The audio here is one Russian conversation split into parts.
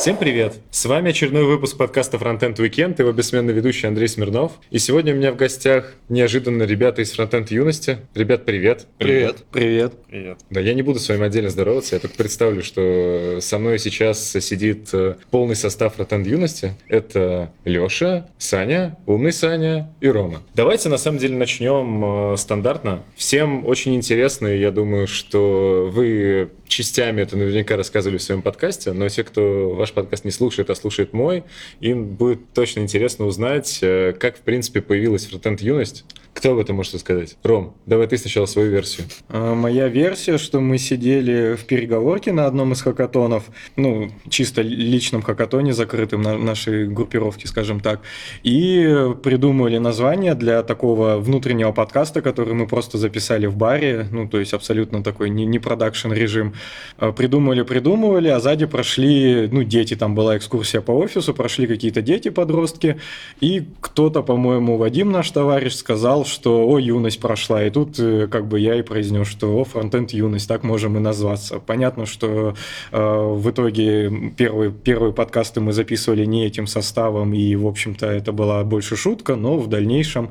Всем привет! С вами очередной выпуск подкаста Frontend Weekend, его бессменный ведущий Андрей Смирнов. И сегодня у меня в гостях неожиданно ребята из Frontend Юности. Ребят, привет! Привет! Привет! Привет! Да, я не буду с вами отдельно здороваться, я только представлю, что со мной сейчас сидит э, полный состав Frontend Юности. Это Леша, Саня, умный Саня и Рома. Давайте на самом деле начнем э, стандартно. Всем очень интересно, и я думаю, что вы частями это наверняка рассказывали в своем подкасте, но те, кто ваш подкаст не слушает, а слушает мой, им будет точно интересно узнать, э, как, в принципе, появилась фронтенд юность. Кто об этом может сказать? Ром, давай ты сначала свою версию. А, моя версия, что мы сидели в переговорке на одном из хакатонов, ну, чисто личном хакатоне, закрытым на нашей группировке, скажем так, и придумали название для такого внутреннего подкаста, который мы просто записали в баре, ну, то есть абсолютно такой не, не продакшн режим. А, придумали, придумывали, а сзади прошли, ну, дети, там была экскурсия по офису, прошли какие-то дети-подростки, и кто-то, по-моему, Вадим, наш товарищ, сказал, что «О, юность прошла», и тут э, как бы я и произнес, что «О, фронтенд юность», так можем и назваться. Понятно, что э, в итоге первые, первые подкасты мы записывали не этим составом, и, в общем-то, это была больше шутка, но в дальнейшем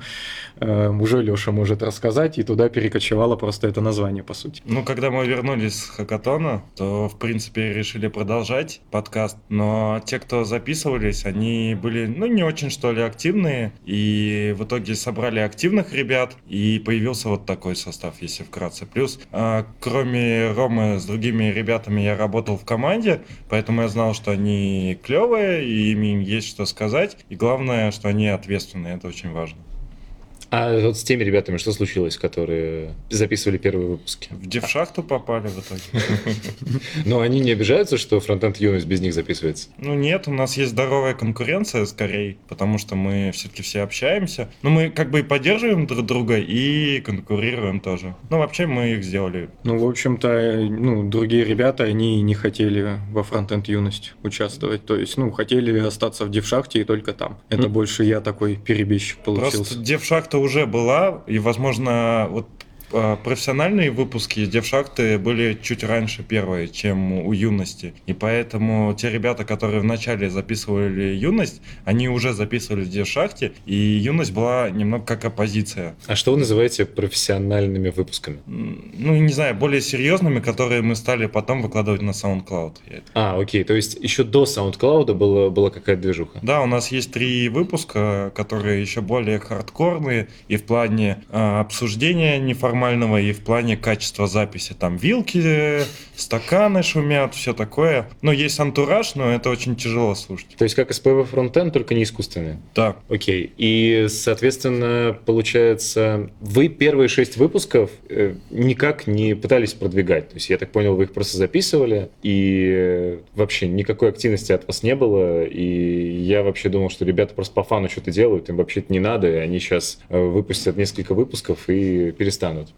уже Леша может рассказать, и туда перекочевало просто это название, по сути. Ну, когда мы вернулись с хакатона, то, в принципе, решили продолжать подкаст, но те, кто записывались, они были, ну, не очень, что ли, активные, и в итоге собрали активных ребят, и появился вот такой состав, если вкратце. Плюс, э, кроме Ромы, с другими ребятами я работал в команде, поэтому я знал, что они клевые, и им есть что сказать, и главное, что они ответственные, это очень важно. А вот с теми ребятами что случилось, которые записывали первые выпуски? В девшахту попали в итоге. Но они не обижаются, что фронтенд юность без них записывается? Ну нет, у нас есть здоровая конкуренция скорее, потому что мы все-таки все общаемся. Но мы как бы и поддерживаем друг друга и конкурируем тоже. Ну вообще мы их сделали. Ну в общем-то, ну другие ребята, они не хотели во фронтенд юность участвовать. То есть, ну хотели остаться в девшахте и только там. Это больше я такой перебежчик получился. Просто девшахта уже была, и, возможно, вот профессиональные выпуски Девшахты были чуть раньше первые, чем у Юности. И поэтому те ребята, которые вначале записывали Юность, они уже записывали в Девшахте, и Юность была немного как оппозиция. А что вы называете профессиональными выпусками? Ну, не знаю, более серьезными, которые мы стали потом выкладывать на SoundCloud. А, окей, то есть еще до SoundCloud была, была какая-то движуха? Да, у нас есть три выпуска, которые еще более хардкорные, и в плане э, обсуждения неформального нормального и в плане качества записи. Там вилки, стаканы шумят, все такое. Но есть антураж, но это очень тяжело слушать. То есть как SPV фронтенд, только не искусственный? Да. Окей. И, соответственно, получается, вы первые шесть выпусков э, никак не пытались продвигать. То есть, я так понял, вы их просто записывали, и вообще никакой активности от вас не было, и я вообще думал, что ребята просто по фану что-то делают, им вообще-то не надо, и они сейчас э, выпустят несколько выпусков и перестанут.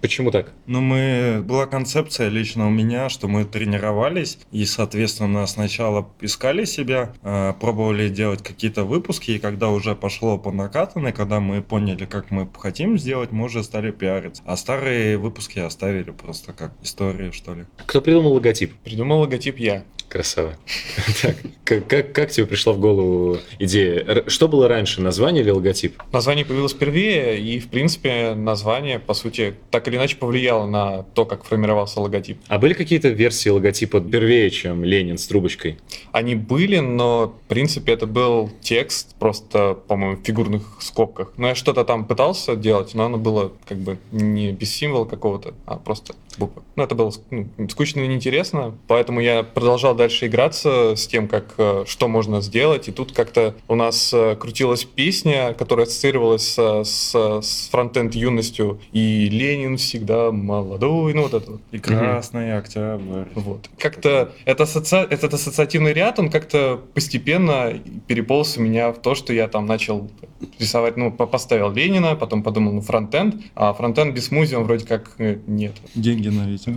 Почему так? Ну, мы... Была концепция лично у меня, что мы тренировались и, соответственно, сначала искали себя, э, пробовали делать какие-то выпуски, и когда уже пошло по накатанной, когда мы поняли, как мы хотим сделать, мы уже стали пиариться. А старые выпуски оставили просто как историю, что ли. Кто придумал логотип? Придумал логотип я. Красава. Так, как, как, как тебе пришла в голову идея? Что было раньше, название или логотип? Название появилось впервые, и, в принципе, название, по сути, так или иначе повлияло на то, как формировался логотип. А были какие-то версии логотипа первее, чем Ленин с трубочкой? Они были, но, в принципе, это был текст, просто, по-моему, в фигурных скобках. Но я что-то там пытался делать, но оно было как бы не без символа какого-то, а просто. Ну, это было ну, скучно и неинтересно, поэтому я продолжал дальше играться с тем, как, э, что можно сделать, и тут как-то у нас э, крутилась песня, которая ассоциировалась с, с, с фронтенд юностью, и Ленин всегда молодой, ну вот это вот. И Красный. Октябрь. Вот. Как-то это асоци... этот ассоциативный ряд, он как-то постепенно переполз у меня в то, что я там начал рисовать, ну, поставил Ленина, потом подумал, ну, фронтенд, а фронтенд без смузи он вроде как э, нет. Деньги на ветер.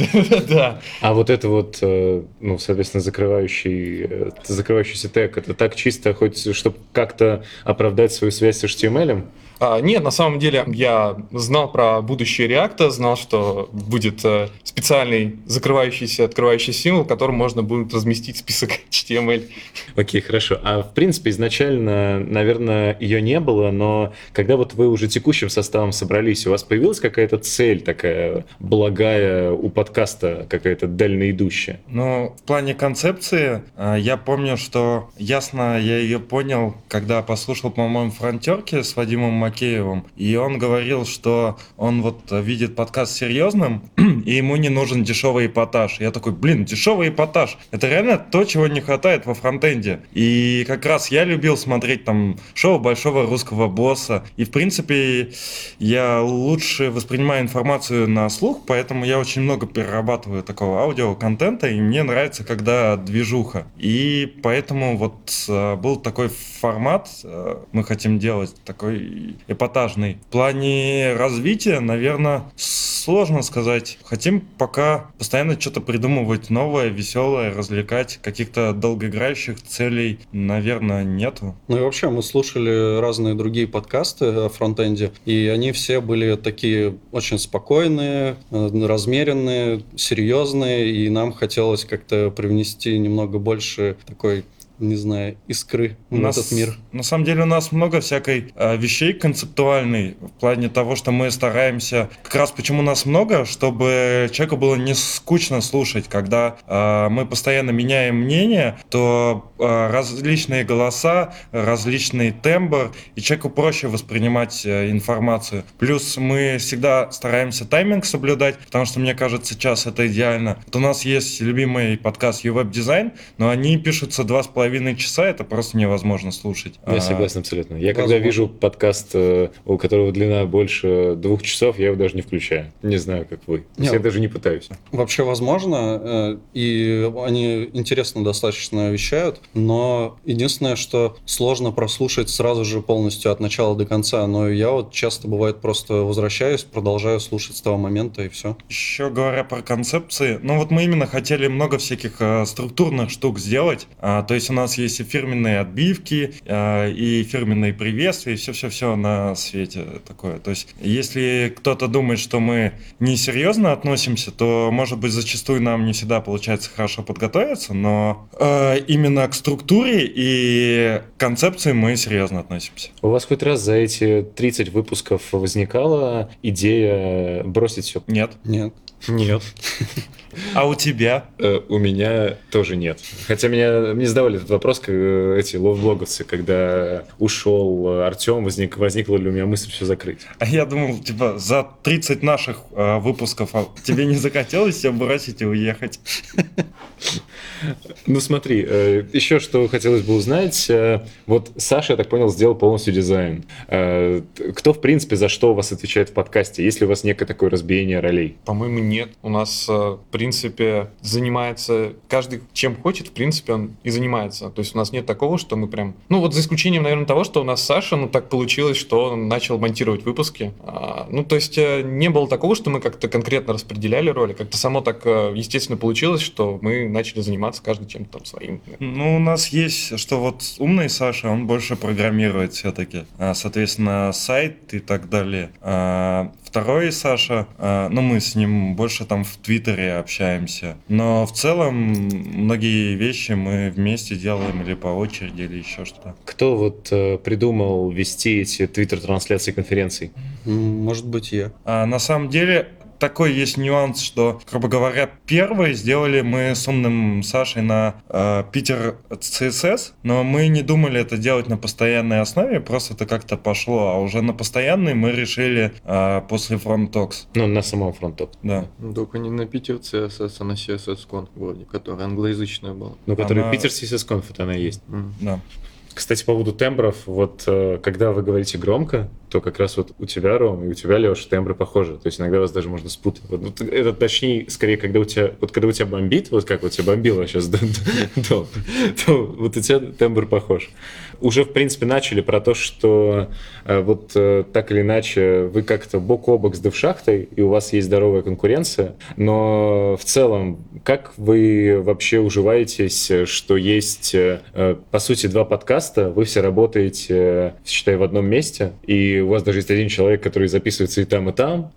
Да. А вот это вот, э, ну, соответственно, закрывающий, э, закрывающийся тег, это так чисто, хоть чтобы как-то оправдать свою связь с HTML? А, нет, на самом деле я знал про будущее реакта, знал, что будет э, специальный закрывающийся, открывающий символ, которым можно будет разместить список HTML. Окей, хорошо. А в принципе изначально, наверное, ее не было, но когда вот вы уже текущим составом собрались, у вас появилась какая-то цель такая благая у подкаста, какая-то дальноидущая? Ну, в плане концепции, э, я помню, что ясно я ее понял, когда послушал, по-моему, фронтерки с Вадимом Макеевым, и он говорил, что он вот видит подкаст серьезным, и ему не нужен дешевый эпатаж. Я такой, блин, дешевый эпатаж. Это реально то, чего не хватает во фронтенде. И как раз я любил смотреть там шоу большого русского босса. И в принципе я лучше воспринимаю информацию на слух, поэтому я очень много перерабатываю такого аудиоконтента, и мне нравится, когда движуха. И поэтому вот э, был такой формат, э, мы хотим делать такой эпатажный. В плане развития, наверное, сложно сказать. Хотим пока постоянно что-то придумывать новое, веселое, развлекать. Каких-то долгоиграющих целей, наверное, нету. Ну и вообще, мы слушали разные другие подкасты о фронтенде, и они все были такие очень спокойные, э, размеренные, серьезные, и нам хотелось как-то привнести немного больше такой не знаю, искры У в нас, этот мир. На самом деле у нас много всякой э, вещей концептуальной в плане того, что мы стараемся. Как раз почему нас много, чтобы человеку было не скучно слушать, когда э, мы постоянно меняем мнение, то э, различные голоса, различный тембр, и человеку проще воспринимать э, информацию. Плюс мы всегда стараемся тайминг соблюдать, потому что мне кажется, час это идеально. Вот у нас есть любимый подкаст Design, но они пишутся два с половиной часа, это просто невозможно слушать. Я А, согласен абсолютно. Я когда возможно. вижу подкаст, э, у которого длина больше двух часов, я его даже не включаю. Не знаю, как вы. То есть Не, Я даже не пытаюсь. Вообще возможно, э, и они интересно достаточно вещают, но единственное, что сложно прослушать сразу же полностью от начала до конца, но я вот часто бывает просто возвращаюсь, продолжаю слушать с того момента и все. Еще говоря про концепции, ну вот мы именно хотели много всяких э, структурных штук сделать. А, то есть у нас есть и фирменные отбивки, э, и фирменные приветствия, и все-все-все на свете такое. То есть если кто-то думает, что мы несерьезно относимся, то, может быть, зачастую нам не всегда получается хорошо подготовиться, но э, именно к структуре и концепции мы серьезно относимся. У вас хоть раз за эти 30 выпусков возникала идея бросить все? Нет. Нет. Нет. А у тебя? Э, у меня тоже нет. Хотя меня мне задавали этот вопрос, как, э, эти ловблоговцы, когда ушел э, Артем, возник, возникла ли у меня мысль все закрыть. А я думал, типа, за 30 наших э, выпусков а тебе не захотелось все бросить и уехать? Ну смотри, э, еще что хотелось бы узнать. э, Вот Саша, я так понял, сделал полностью дизайн. Э, Кто, в принципе, за что у вас отвечает в подкасте? Есть ли у вас некое такое разбиение ролей? По-моему, нет. У нас, э, в принципе, занимается каждый чем хочет, в принципе, он и занимается. То есть у нас нет такого, что мы прям... Ну вот за исключением, наверное, того, что у нас Саша, ну так получилось, что он начал монтировать выпуски. А, Ну то есть э, не было такого, что мы как-то конкретно распределяли роли. Как-то само так, э, естественно, получилось, что мы начали заниматься каждый чем-то там своим. Ну, у нас есть, что вот умный Саша, он больше программирует все-таки. Соответственно, сайт и так далее. А Второй Саша, а, ну, мы с ним больше там в Твиттере общаемся. Но в целом многие вещи мы вместе делаем или по очереди, или еще что-то. Кто вот э, придумал вести эти твиттер-трансляции конференций? Может быть, я. А на самом деле такой есть нюанс, что, грубо говоря, первый сделали мы с умным Сашей на э, Питер CSS, но мы не думали это делать на постоянной основе, просто это как-то пошло, а уже на постоянной мы решили э, после FrontTalks. Ну, на самом фронту. Да. Ну, Только не на Питер CSS, а на CSS.conf вроде, которая англоязычная была. Ну, который Она- Питер CSS Conf, это она и есть. М. Да. Кстати, по поводу тембров, вот э, когда вы говорите громко, то как раз вот у тебя, Ром, и у тебя, Леш, тембры похожи. То есть иногда вас даже можно спутать. Вот, вот это точнее, скорее, когда у тебя, вот когда у тебя бомбит, вот как вот тебя бомбило сейчас, то вот у тебя тембр похож. Уже, в принципе, начали про то, что э, вот э, так или иначе вы как-то бок о бок с Девшахтой, и у вас есть здоровая конкуренция, но в целом, как вы вообще уживаетесь, что есть, э, по сути, два подкаста, вы все работаете, считай, в одном месте, и у вас даже есть один человек, который записывается и там, и там.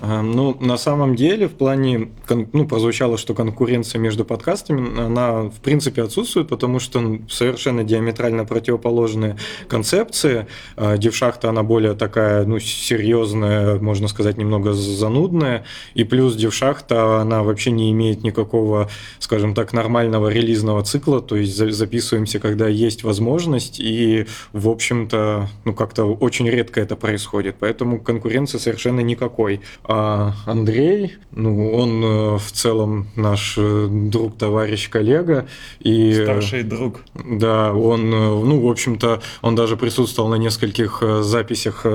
Ну, на самом деле, в плане, ну, прозвучало, что конкуренция между подкастами, она, в принципе, отсутствует, потому что совершенно диаметрально противоположные концепции. А, Девшахта, она более такая, ну, серьезная, можно сказать, немного занудная, и плюс Девшахта, она вообще не имеет никакого, скажем так, нормального релизного цикла, то есть записываемся, когда есть возможность, и, в общем-то, ну, как-то очень редко это происходит, поэтому конкуренции совершенно никакой. А Андрей, ну, он э, в целом наш э, друг, товарищ, коллега. И, Старший друг. Да, он, э, ну, в общем-то, он даже присутствовал на нескольких записях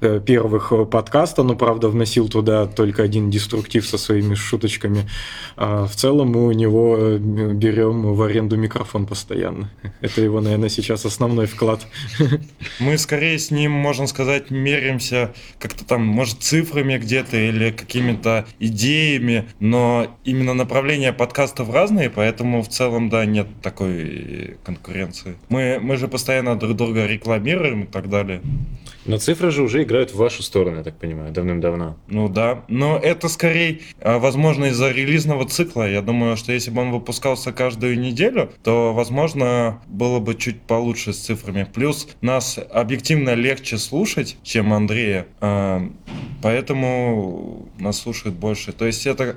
первых подкаста, но, правда, вносил туда только один деструктив со своими шуточками. А в целом мы у него берем в аренду микрофон постоянно. Это его, наверное, сейчас основной вклад. Мы скорее с ним, можно сказать, меряемся как-то там, может, цифрами где-то, где-то или какими-то идеями, но именно направления подкастов разные, поэтому в целом, да, нет такой конкуренции. Мы, мы же постоянно друг друга рекламируем и так далее. Но цифры же уже играют в вашу сторону, я так понимаю, давным-давно. Ну да, но это скорее, а, возможно, из-за релизного цикла. Я думаю, что если бы он выпускался каждую неделю, то, возможно, было бы чуть получше с цифрами. Плюс нас объективно легче слушать, чем Андрея, а, поэтому нас слушают больше. То есть это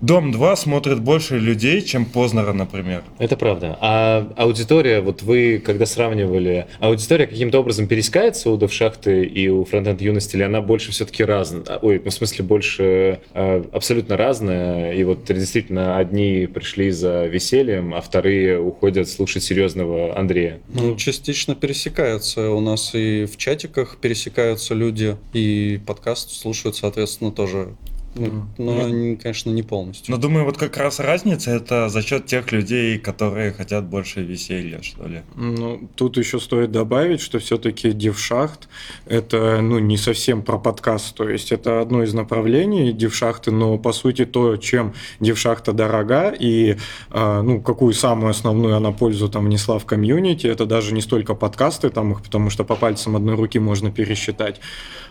Дом 2 смотрит больше людей, чем Познера, например. Это правда. А аудитория, вот вы, когда сравнивали, аудитория каким-то образом пересекается у Довшахты и у Фронтенд Юности, или она больше все-таки разная? Ой, ну, в смысле, больше э, абсолютно разная, и вот действительно одни пришли за весельем, а вторые уходят слушать серьезного Андрея? Ну, частично пересекается. У нас и в чатиках пересекаются люди, и подкаст слушают, соответственно, тоже ну, но, ну, конечно, не полностью. Но думаю, вот как раз разница это за счет тех людей, которые хотят больше веселья, что ли. Ну, тут еще стоит добавить, что все-таки Дившахт это ну, не совсем про подкаст, то есть это одно из направлений Дившахты, но по сути то, чем Дившахта дорога и э, ну, какую самую основную она пользу там внесла в комьюнити, это даже не столько подкасты, там их, потому что по пальцам одной руки можно пересчитать,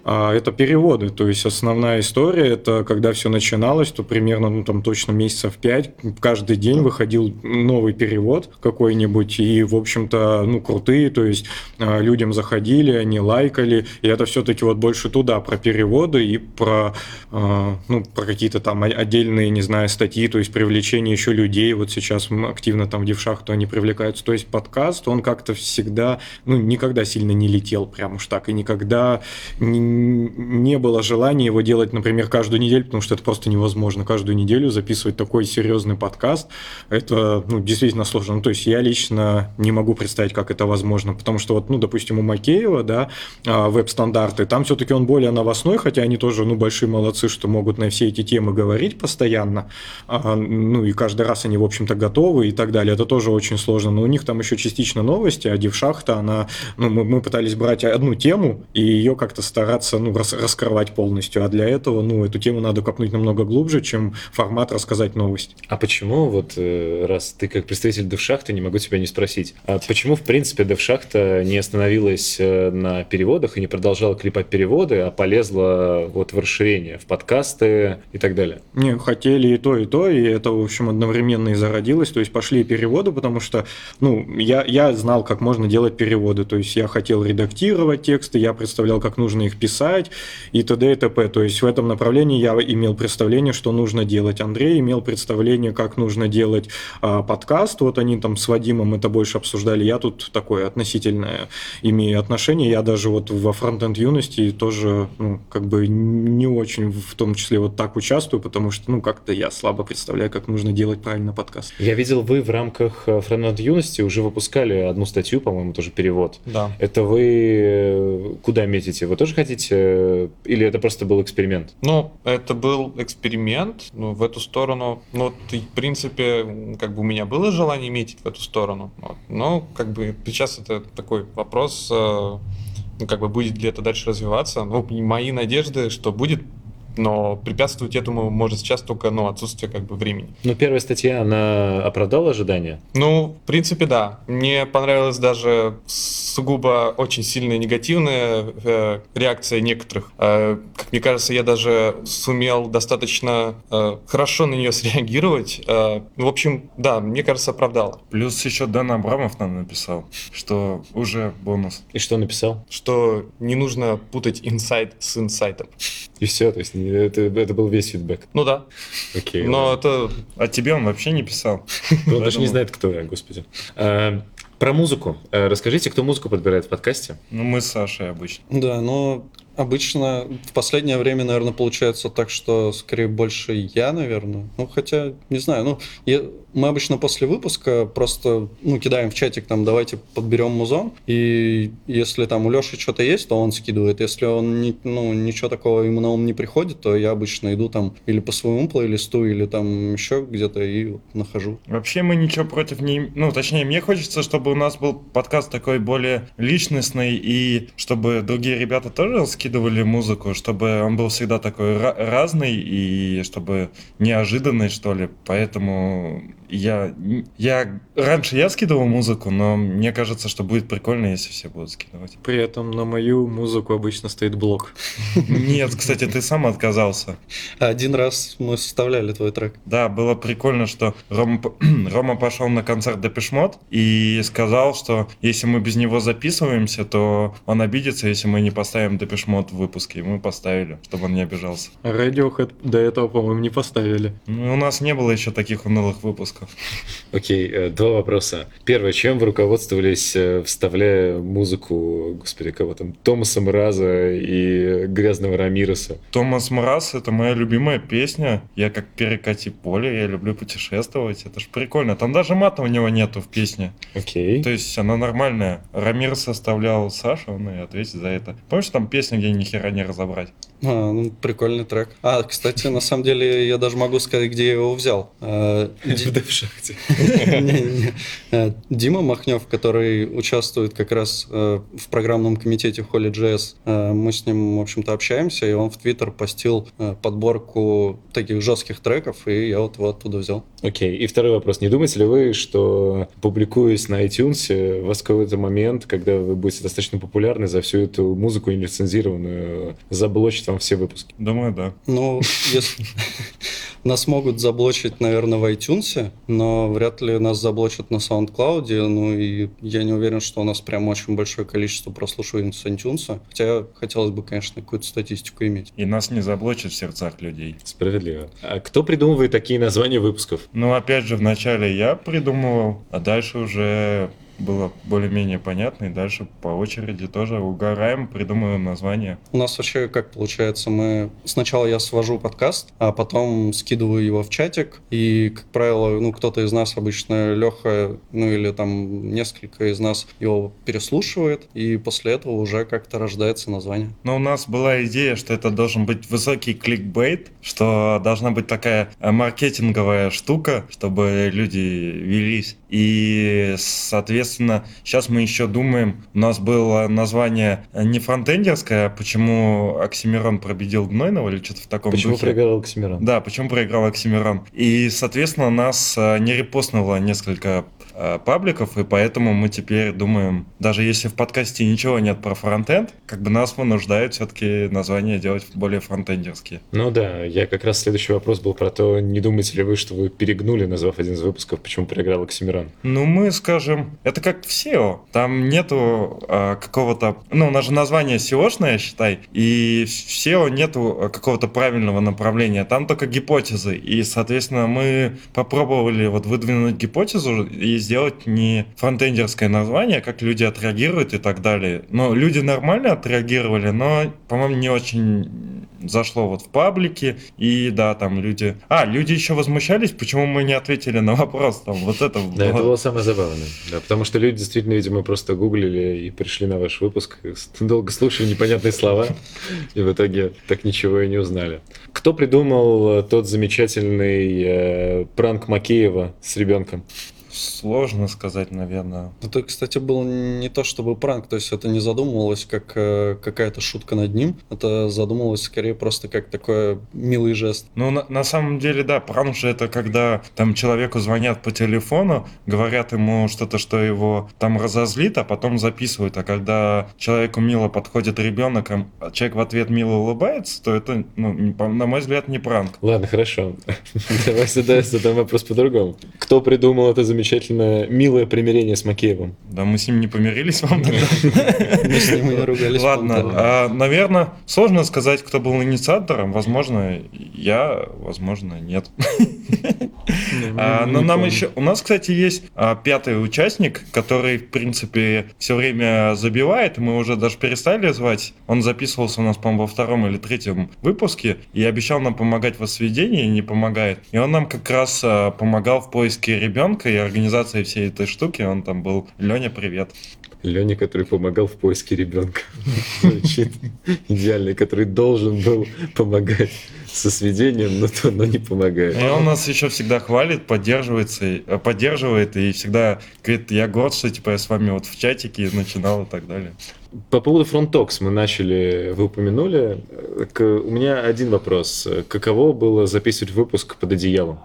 это переводы, то есть основная история это когда все начиналось, то примерно, ну, там точно месяцев пять, каждый день выходил новый перевод какой-нибудь, и, в общем-то, ну, крутые, то есть а, людям заходили, они лайкали, и это все-таки вот больше туда, про переводы и про, а, ну, про какие-то там отдельные, не знаю, статьи, то есть привлечение еще людей, вот сейчас активно там в Девшахту они привлекаются, то есть подкаст, он как-то всегда, ну, никогда сильно не летел прям уж так, и никогда не, не было желания его делать, например, каждую неделю, потому что это просто невозможно каждую неделю записывать такой серьезный подкаст. Это ну, действительно сложно. Ну, то есть я лично не могу представить, как это возможно, потому что вот, ну, допустим, у Макеева, да, а, веб-стандарты, там все-таки он более новостной, хотя они тоже, ну, большие молодцы, что могут на все эти темы говорить постоянно, а, ну, и каждый раз они, в общем-то, готовы и так далее. Это тоже очень сложно, но у них там еще частично новости, а Дившахта, она, ну, мы, мы пытались брать одну тему и ее как-то стараться, ну, рас, раскрывать полностью, а для этого, ну, эту тему надо надо копнуть намного глубже, чем формат рассказать новость. А почему, вот э, раз ты как представитель Девшахта, не могу тебя не спросить, а почему, в принципе, Девшахта не остановилась э, на переводах и не продолжала клепать переводы, а полезла вот в расширение, в подкасты и так далее? Не, хотели и то, и то, и это, в общем, одновременно и зародилось, то есть пошли переводы, потому что, ну, я, я знал, как можно делать переводы, то есть я хотел редактировать тексты, я представлял, как нужно их писать и т.д. и т.п. То есть в этом направлении я имел представление, что нужно делать. Андрей имел представление, как нужно делать а, подкаст. Вот они там с Вадимом это больше обсуждали. Я тут такое относительное имею отношение. Я даже вот во фронтенд юности тоже, ну, как бы не очень в том числе вот так участвую, потому что, ну, как-то я слабо представляю, как нужно делать правильно подкаст. Я видел, вы в рамках э, фронтенд юности уже выпускали одну статью, по-моему, тоже перевод. Да. Это вы э, куда метите? Вы тоже хотите? Э, или это просто был эксперимент? Ну, это был эксперимент ну, в эту сторону. Ну, и, в принципе, как бы у меня было желание метить в эту сторону. Вот. Но как бы сейчас это такой вопрос, э, ну, как бы будет ли это дальше развиваться. Ну, мои надежды, что будет но препятствовать этому может сейчас только ну, отсутствие как бы времени. Но первая статья, она оправдала ожидания? Ну, в принципе, да. Мне понравилась даже сугубо очень сильная негативная э, реакция некоторых. Э, как мне кажется, я даже сумел достаточно э, хорошо на нее среагировать. Э, в общем, да, мне кажется, оправдала. Плюс еще Дэн Абрамов нам написал, что уже бонус. И что написал? Что не нужно путать инсайт с инсайтом. И все, то есть это, это был весь фидбэк. Ну да. Окей. Но это... А тебе он вообще не писал. Он даже не знает, кто я, господи. А, про музыку. А, расскажите, кто музыку подбирает в подкасте? Ну, мы с Сашей обычно. Да, но обычно в последнее время, наверное, получается так, что скорее больше я, наверное. Ну, хотя, не знаю, ну, я, мы обычно после выпуска просто, ну, кидаем в чатик, там, давайте подберем музон, и если там у Леши что-то есть, то он скидывает. Если он, не, ну, ничего такого ему на ум не приходит, то я обычно иду там или по своему плейлисту, или там еще где-то и нахожу. Вообще мы ничего против не... Ну, точнее, мне хочется, чтобы у нас был подкаст такой более личностный, и чтобы другие ребята тоже скидывали музыку, чтобы он был всегда такой разный, и чтобы неожиданный, что ли. Поэтому я, я раньше я скидывал музыку, но мне кажется, что будет прикольно, если все будут скидывать. При этом на мою музыку обычно стоит блок. Нет, кстати, ты сам отказался. Один раз мы составляли твой трек. Да, было прикольно, что Рома, Рома пошел на концерт Депешмот и сказал, что если мы без него записываемся, то он обидится, если мы не поставим Депешмот в выпуске. И мы поставили, чтобы он не обижался. Radiohead до этого, по-моему, не поставили. Ну, у нас не было еще таких унылых выпусков. Окей, okay, два вопроса. Первое, чем вы руководствовались, э, вставляя музыку, господи, кого там, Томаса Мраза и Грязного Рамиреса? Томас Мраз — это моя любимая песня. Я как перекати поле, я люблю путешествовать. Это ж прикольно. Там даже мата у него нету в песне. Окей. Okay. То есть она нормальная. Рамирес составлял Саша, он и ответит за это. Помнишь, там песня, где ни хера не разобрать? А, ну, прикольный трек. А, кстати, на самом деле, я даже могу сказать, где я его взял. А, в шахте. Э, Дима Махнев, который участвует как раз э, в программном комитете в Holy JS, э, мы с ним, в общем-то, общаемся, и он в Твиттер постил подборку таких жестких треков, и я вот его оттуда взял. Окей, и второй вопрос. Не думаете ли вы, что публикуясь на iTunes, у вас какой-то момент, когда вы будете достаточно популярны за всю эту музыку нелицензированную, заблочить вам все выпуски? Думаю, да. Ну, если... Нас могут заблочить, наверное, в iTunes, но вряд ли нас заблочат на SoundCloud. Ну и я не уверен, что у нас прям очень большое количество прослушиваний с iTunes. Хотя хотелось бы, конечно, какую-то статистику иметь. И нас не заблочат в сердцах людей. Справедливо. А кто придумывает такие названия выпусков? Ну, опять же, вначале я придумывал, а дальше уже было более-менее понятно, и дальше по очереди тоже угораем, придумываем название. У нас вообще как получается, мы сначала я свожу подкаст, а потом скидываю его в чатик, и, как правило, ну, кто-то из нас, обычно Леха, ну, или там несколько из нас его переслушивает, и после этого уже как-то рождается название. Но у нас была идея, что это должен быть высокий кликбейт, что должна быть такая маркетинговая штука, чтобы люди велись. И, соответственно, сейчас мы еще думаем, у нас было название не фронтендерское, а почему Оксимирон победил Гнойного или что-то в таком почему духе. Почему проиграл Оксимирон? Да, почему проиграл Оксимирон. И, соответственно, нас э, не репостнуло несколько Э, пабликов, и поэтому мы теперь думаем, даже если в подкасте ничего нет про фронтенд, как бы нас вынуждают все-таки названия делать более фронтендерские. Ну да, я как раз следующий вопрос был про то, не думаете ли вы, что вы перегнули, назвав один из выпусков, почему проиграл Оксимирон? Ну мы скажем, это как в SEO, там нету а, какого-то, ну у нас же название SEO-шное, считай, и в SEO нету какого-то правильного направления, там только гипотезы, и соответственно мы попробовали вот выдвинуть гипотезу и сделать не фронтендерское название, как люди отреагируют и так далее. Но люди нормально отреагировали, но, по-моему, не очень зашло вот в паблике, и да, там люди... А, люди еще возмущались, почему мы не ответили на вопрос, там, вот это... Да, это было самое забавное, да, потому что люди действительно, видимо, просто гуглили и пришли на ваш выпуск, долго слушали непонятные слова, и в итоге так ничего и не узнали. Кто придумал тот замечательный э, пранк Макеева с ребенком? Сложно сказать, наверное. Это, кстати, был не то чтобы пранк, то есть это не задумывалось как э, какая-то шутка над ним, это задумывалось скорее просто как такой милый жест. Ну, на, на самом деле, да, пранк же это когда там человеку звонят по телефону, говорят ему что-то, что его там разозлит, а потом записывают. А когда человеку мило подходит ребенок, а человек в ответ мило улыбается, то это, ну, на мой взгляд, не пранк. Ладно, хорошо. Давай задам вопрос по-другому. Кто придумал это замечательное милое примирение с Макеевым? Да мы с ним не помирились вам. Мы с ним и ругались. Ладно, а, наверное, сложно сказать, кто был инициатором. Возможно, я, возможно, нет. А, но нам еще... У нас, кстати, есть а, пятый участник, который, в принципе, все время забивает. Мы уже даже перестали звать. Он записывался у нас, по-моему, во втором или третьем выпуске и обещал нам помогать в воссведении, не помогает. И он нам как раз помогал в поиске ребенка и организации всей этой штуки. Он там был. Леня, привет. Леня, который помогал в поиске ребенка. Звучит идеальный, который должен был помогать со сведением, но, то, но не помогает. И он нас еще всегда хвалит, поддерживается, э, поддерживает и всегда говорит, я горд, что типа я с вами вот в чатике начинал и так далее. По поводу фронтокс мы начали, вы упомянули. К, у меня один вопрос. Каково было записывать выпуск под одеялом?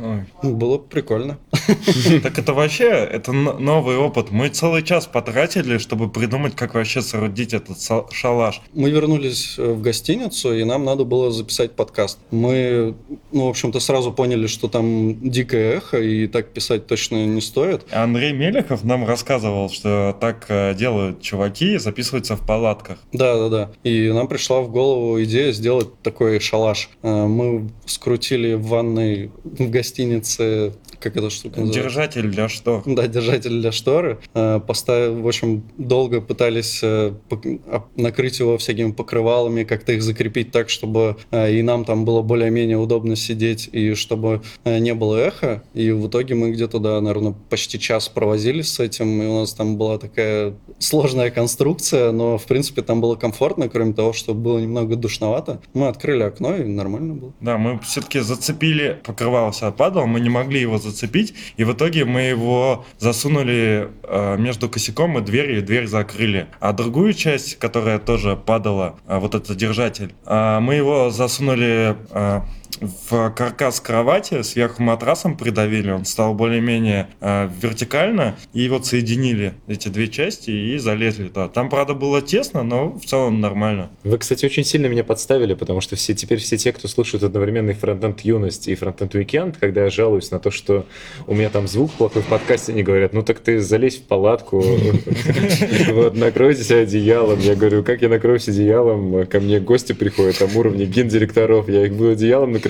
Ой. Было прикольно. Так это вообще, это новый опыт. Мы целый час потратили, чтобы придумать, как вообще соорудить этот шалаш. Мы вернулись э, в гостиницу, и нам надо было записать подкаст. Мы, ну, в общем-то, сразу поняли, что там дикое эхо, и так писать точно не стоит. Андрей Мелехов нам рассказывал, что так э, делают чуваки, записываются в палатках. Да-да-да. И нам пришла в голову идея сделать такой шалаш. Э, мы скрутили в ванной в гостинице как эта штука называется? Держатель для штор. Да, держатель для шторы. Э, Поставив, в общем, долго пытались э, накрыть его всякими покрывалами, как-то их закрепить так, чтобы э, и нам там было более-менее удобно сидеть, и чтобы не было эха. И в итоге мы где-то, да, наверное, почти час провозились с этим, и у нас там была такая сложная конструкция, но, в принципе, там было комфортно, кроме того, что было немного душновато. Мы открыли окно, и нормально было. Да, мы все-таки зацепили, покрывало все отпадало, мы не могли его зацепить, и в итоге мы его засунули э, между косяком и дверью, и дверь закрыли. А другую часть, которая тоже падала, э, вот этот держатель, э, мы его засунули э, в каркас кровати, сверху матрасом придавили, он стал более-менее э, вертикально, и вот соединили эти две части и залезли туда. Там, правда, было тесно, но в целом нормально. Вы, кстати, очень сильно меня подставили, потому что все теперь все те, кто слушает одновременно и фронтенд юность, и фронтенд уикенд, когда я жалуюсь на то, что у меня там звук плохой в подкасте, они говорят, ну так ты залезь в палатку, вот, накройся одеялом. Я говорю, как я накроюсь одеялом? Ко мне гости приходят, там уровни гендиректоров, я их буду одеялом накрывать.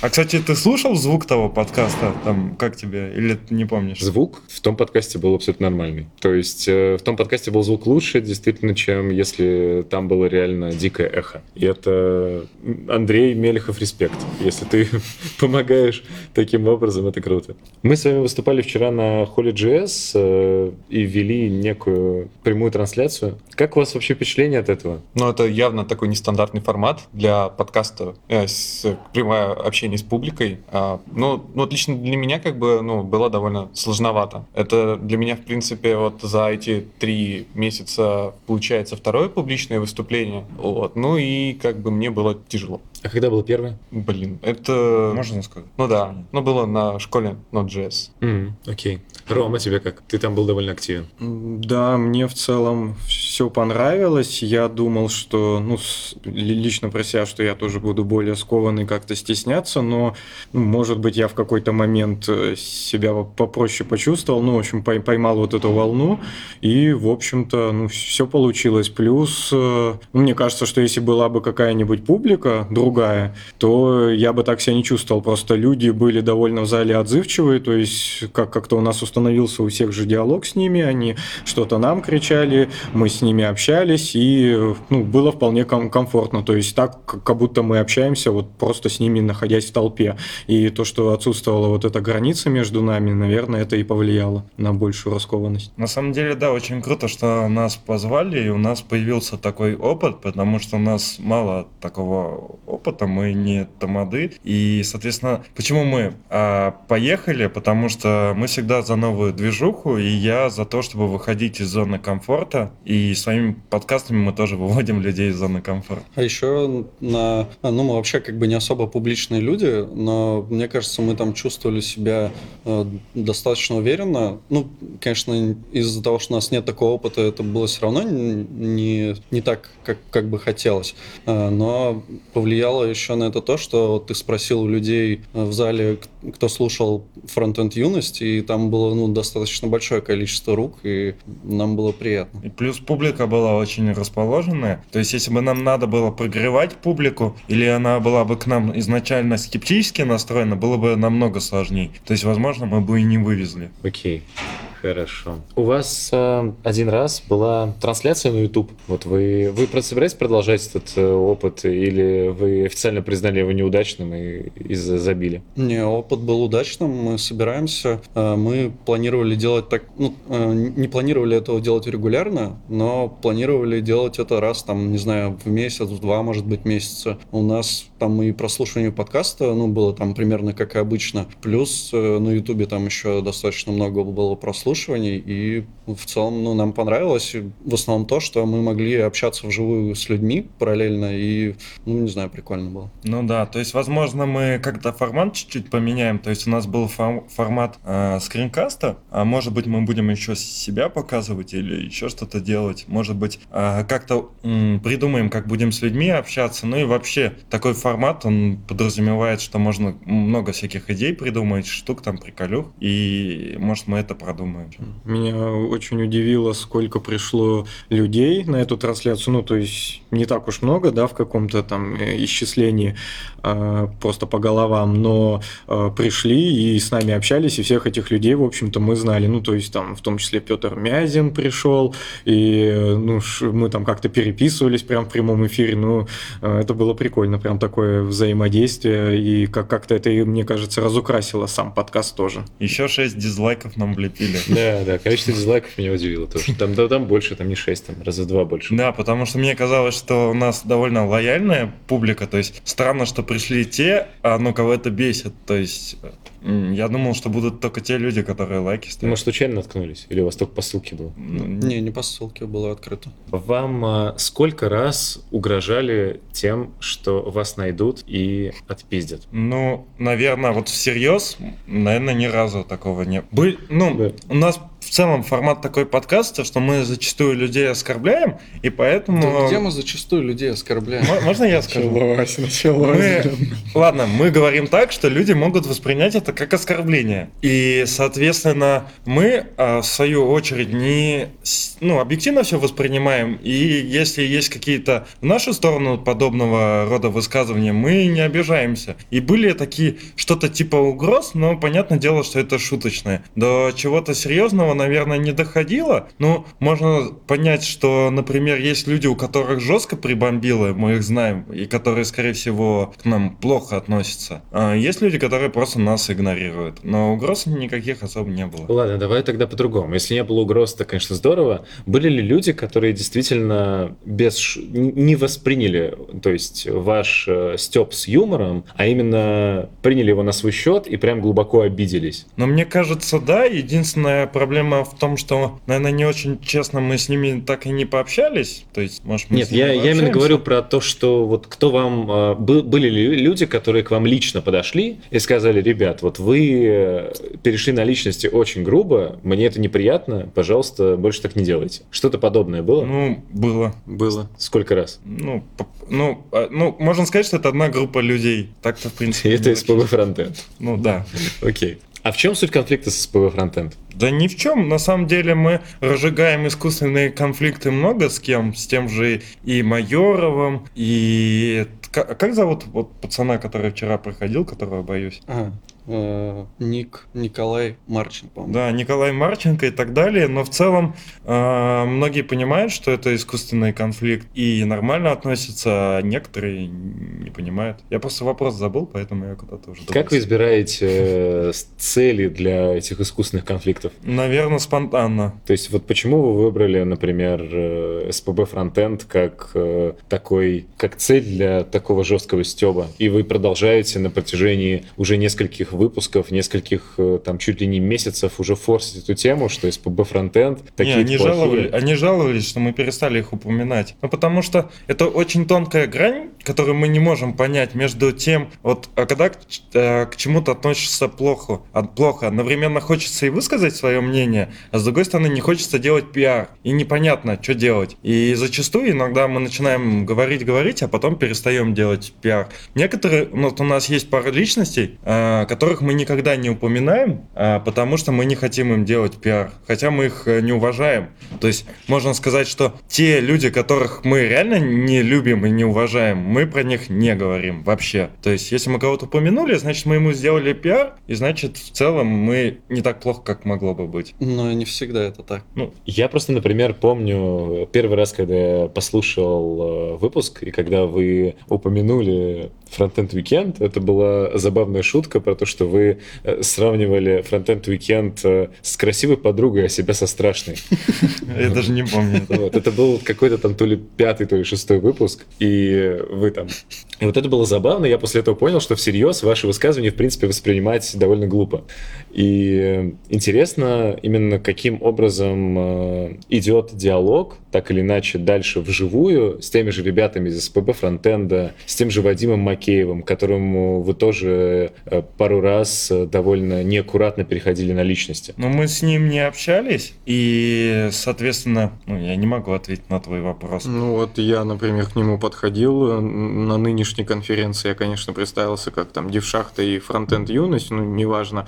А, кстати, ты слушал звук того подкаста? Там, как тебе? Или ты не помнишь? Звук в том подкасте был абсолютно нормальный. То есть э, в том подкасте был звук лучше, действительно, чем если там было реально дикое эхо. И это Андрей Мелехов респект. Если ты помогаешь таким образом, это круто. Мы с вами выступали вчера на Holy.js э, и ввели некую прямую трансляцию. Как у вас вообще впечатление от этого? Ну, это явно такой нестандартный формат для подкаста э, с прямое общение с публикой. А, ну, ну, лично для меня как бы, ну, было довольно сложновато. Это для меня, в принципе, вот за эти три месяца получается второе публичное выступление. Вот. Ну и как бы мне было тяжело. А когда было первое? Блин, это... Можно сказать? Ну да, ну было на школе Node.js. Mm, окей. Рома, тебе как? Ты там был довольно активен. Да, мне в целом все понравилось. Я думал, что, ну, лично про себя, что я тоже буду более скованный, как-то стесняться, но, ну, может быть, я в какой-то момент э, себя попроще почувствовал, ну, в общем, поймал вот эту волну, и, в общем-то, ну, все получилось. Плюс, э, ну, мне кажется, что если была бы какая-нибудь публика, другая, то я бы так себя не чувствовал. Просто люди были довольно в зале отзывчивые, то есть как- как-то у нас установился у всех же диалог с ними, они что-то нам кричали, мы с ними общались, и ну, было вполне ком- комфортно. То есть так, как будто мы общаемся вот просто с ними, находясь в толпе. И то, что отсутствовала вот эта граница между нами, наверное, это и повлияло на большую раскованность. На самом деле, да, очень круто, что нас позвали, и у нас появился такой опыт, потому что у нас мало такого опыта, мы не тамады. И, соответственно, почему мы а, поехали? Потому что мы всегда за новую движуху, и я за то, чтобы выходить из зоны комфорта. И своими подкастами мы тоже выводим людей из зоны комфорта. А еще на... Ну, мы вообще как бы не особо публичные люди, но мне кажется, мы там чувствовали себя э, достаточно уверенно. Ну, конечно, из-за того, что у нас нет такого опыта, это было все равно не, не так, как, как бы хотелось. Э, но повлияло еще на это то, что ты спросил у людей в зале, кто слушал фронтенд юность, и там было ну, достаточно большое количество рук, и нам было приятно. И плюс публика была очень расположенная. То есть, если бы нам надо было прогревать публику, или она была бы к нам изначально скептически настроена, было бы намного сложнее. То есть, возможно, мы бы и не вывезли. Окей. Хорошо. У вас э, один раз была трансляция на YouTube. Вот вы, вы собираетесь продолжать этот э, опыт, или вы официально признали его неудачным и, и забили? Не, опыт был удачным. Мы собираемся. Э, мы планировали делать так... Ну, э, не планировали этого делать регулярно, но планировали делать это раз, там, не знаю, в месяц, в два, может быть, месяца. У нас там и прослушивание подкаста, ну, было там примерно как и обычно. Плюс э, на YouTube там еще достаточно много было прослушиваний прослушиваний, и в целом ну, нам понравилось в основном то, что мы могли общаться вживую с людьми параллельно, и, ну, не знаю, прикольно было. Ну да, то есть, возможно, мы как-то формат чуть-чуть поменяем, то есть у нас был формат э, скринкаста, а может быть мы будем еще себя показывать или еще что-то делать, может быть э, как-то э, придумаем, как будем с людьми общаться, ну и вообще такой формат, он подразумевает, что можно много всяких идей придумать, штук там, приколюх, и может мы это продумаем. Меня очень удивило, сколько пришло людей на эту трансляцию. Ну, то есть не так уж много, да, в каком-то там э, исчислении э, просто по головам, но э, пришли и с нами общались, и всех этих людей, в общем-то, мы знали. Ну, то есть там в том числе Петр Мязин пришел, и ну, мы там как-то переписывались прям в прямом эфире. Ну, э, это было прикольно, прям такое взаимодействие, и как- как-то это, мне кажется, разукрасило сам подкаст тоже. Еще 6 дизлайков нам влепили. Да, да, количество дизлайков меня удивило тоже. Там, да, там больше, там не 6, там раза в два больше. Да, потому что мне казалось, что у нас довольно лояльная публика, то есть странно, что пришли те, а ну кого это бесит, то есть я думал, что будут только те люди, которые лайки ставят. Может, случайно наткнулись? Или у вас только по ссылке было? Не, не по ссылке было открыто. Вам а, сколько раз угрожали тем, что вас найдут и отпиздят? Ну, наверное, вот всерьез, наверное, ни разу такого не было. Ну, Да. у нас в целом формат такой подкаста, что мы зачастую людей оскорбляем, и поэтому... Да где мы зачастую людей оскорбляем? М- Можно я скажу? Началось, началось. Мы, ладно, мы говорим так, что люди могут воспринять это как оскорбление. И, соответственно, мы, а, в свою очередь, не ну, объективно все воспринимаем. И если есть какие-то в нашу сторону подобного рода высказывания, мы не обижаемся. И были такие что-то типа угроз, но понятное дело, что это шуточное. До чего-то серьезного, наверное, не доходило. Ну, можно понять, что, например, есть люди, у которых жестко прибомбило, мы их знаем, и которые, скорее всего, к нам плохо относятся. А есть люди, которые просто нас игнорируют. Но угроз никаких особо не было. Ладно, давай тогда по-другому. Если не было угроз, то, конечно, здорово. Были ли люди, которые действительно без ш- не восприняли, то есть ваш э, степ с юмором, а именно приняли его на свой счет и прям глубоко обиделись? Но мне кажется, да. Единственная проблема в том, что, наверное, не очень честно мы с ними так и не пообщались. То есть, может, мы Нет, с ними я, я именно говорю про то, что вот кто вам... бы- были ли люди, которые к вам лично подошли и сказали, ребят, вот вы э, перешли на личности очень грубо, мне это неприятно, пожалуйста, больше так не делайте. Что-то подобное было? Ну, было. Было. Сколько раз? Ну, ну, а, ну, можно сказать, что это одна группа людей. Так-то, в И принципе... это очень. фронтенд. Ну, да. Окей. А в чем суть конфликта с СПВ фронтенд? Да ни в чем. На самом деле мы разжигаем искусственные конфликты много с кем. С тем же и Майоровым, и... К- Как зовут вот пацана, который вчера проходил, которого боюсь? А, э, Ник, Николай по-моему. Да, Николай Марченко и так далее, но в целом э, многие понимают, что это искусственный конфликт и нормально относятся, а некоторые не понимают. Я просто вопрос забыл, поэтому я куда-то уже... Как вы избираете э, цели для этих искусственных конфликтов? Наверное, спонтанно. То есть вот почему вы выбрали, например, э, SPB Frontend как э, такой, как цель для такого жесткого стеба? И вы продолжаете на протяжении уже нескольких выпусков, нескольких э, там чуть ли не месяцев уже форсить эту тему, что Frontend Не, такие они, плохие. жаловали, они жаловались, что мы перестали их упоминать. Ну, потому что это очень тонкая грань, которую мы не можем понять между тем, вот, а когда к, э, к чему-то относишься плохо, а, плохо, одновременно хочется и высказать свое мнение, а с другой стороны не хочется делать пиар, и непонятно, что делать. И зачастую иногда мы начинаем говорить-говорить, а потом перестаем делать пиар. Некоторые, вот у нас есть пара личностей, э, которых мы никогда не упоминаем, а, потому что мы не хотим им делать пиар, хотя мы их э, не уважаем. То есть можно сказать, что те люди, которых мы реально не любим и не уважаем, мы про них не говорим вообще. То есть если мы кого-то упомянули, значит мы ему сделали пиар, и значит в целом мы не так плохо, как могло бы быть. Но не всегда это так. Ну, Я просто, например, помню первый раз, когда я послушал э, выпуск, и когда вы упомянули Frontend Weekend, это была забавная шутка про то, что вы э, сравнивали Frontend Weekend э, с красивой подругой, а себя со страшной. я даже не помню. это был какой-то там то ли пятый, то ли шестой выпуск, и вы там... И вот это было забавно, я после этого понял, что всерьез ваши высказывания, в принципе, воспринимать довольно глупо. И интересно именно каким образом э, идет диалог, так или иначе, дальше вживую с теми же ребятами из СПБ Фронтенда, с тем же Вадимом Макеевым, которому вы тоже э, пару раз э, довольно неаккуратно переходили на личности. Но мы с ним не общались, и, соответственно, ну, я не могу ответить на твой вопрос. Ну вот я, например, к нему подходил на нынешней конференции. Я, конечно, представился как там Девшахта и Фронтенд Юность, ну, неважно.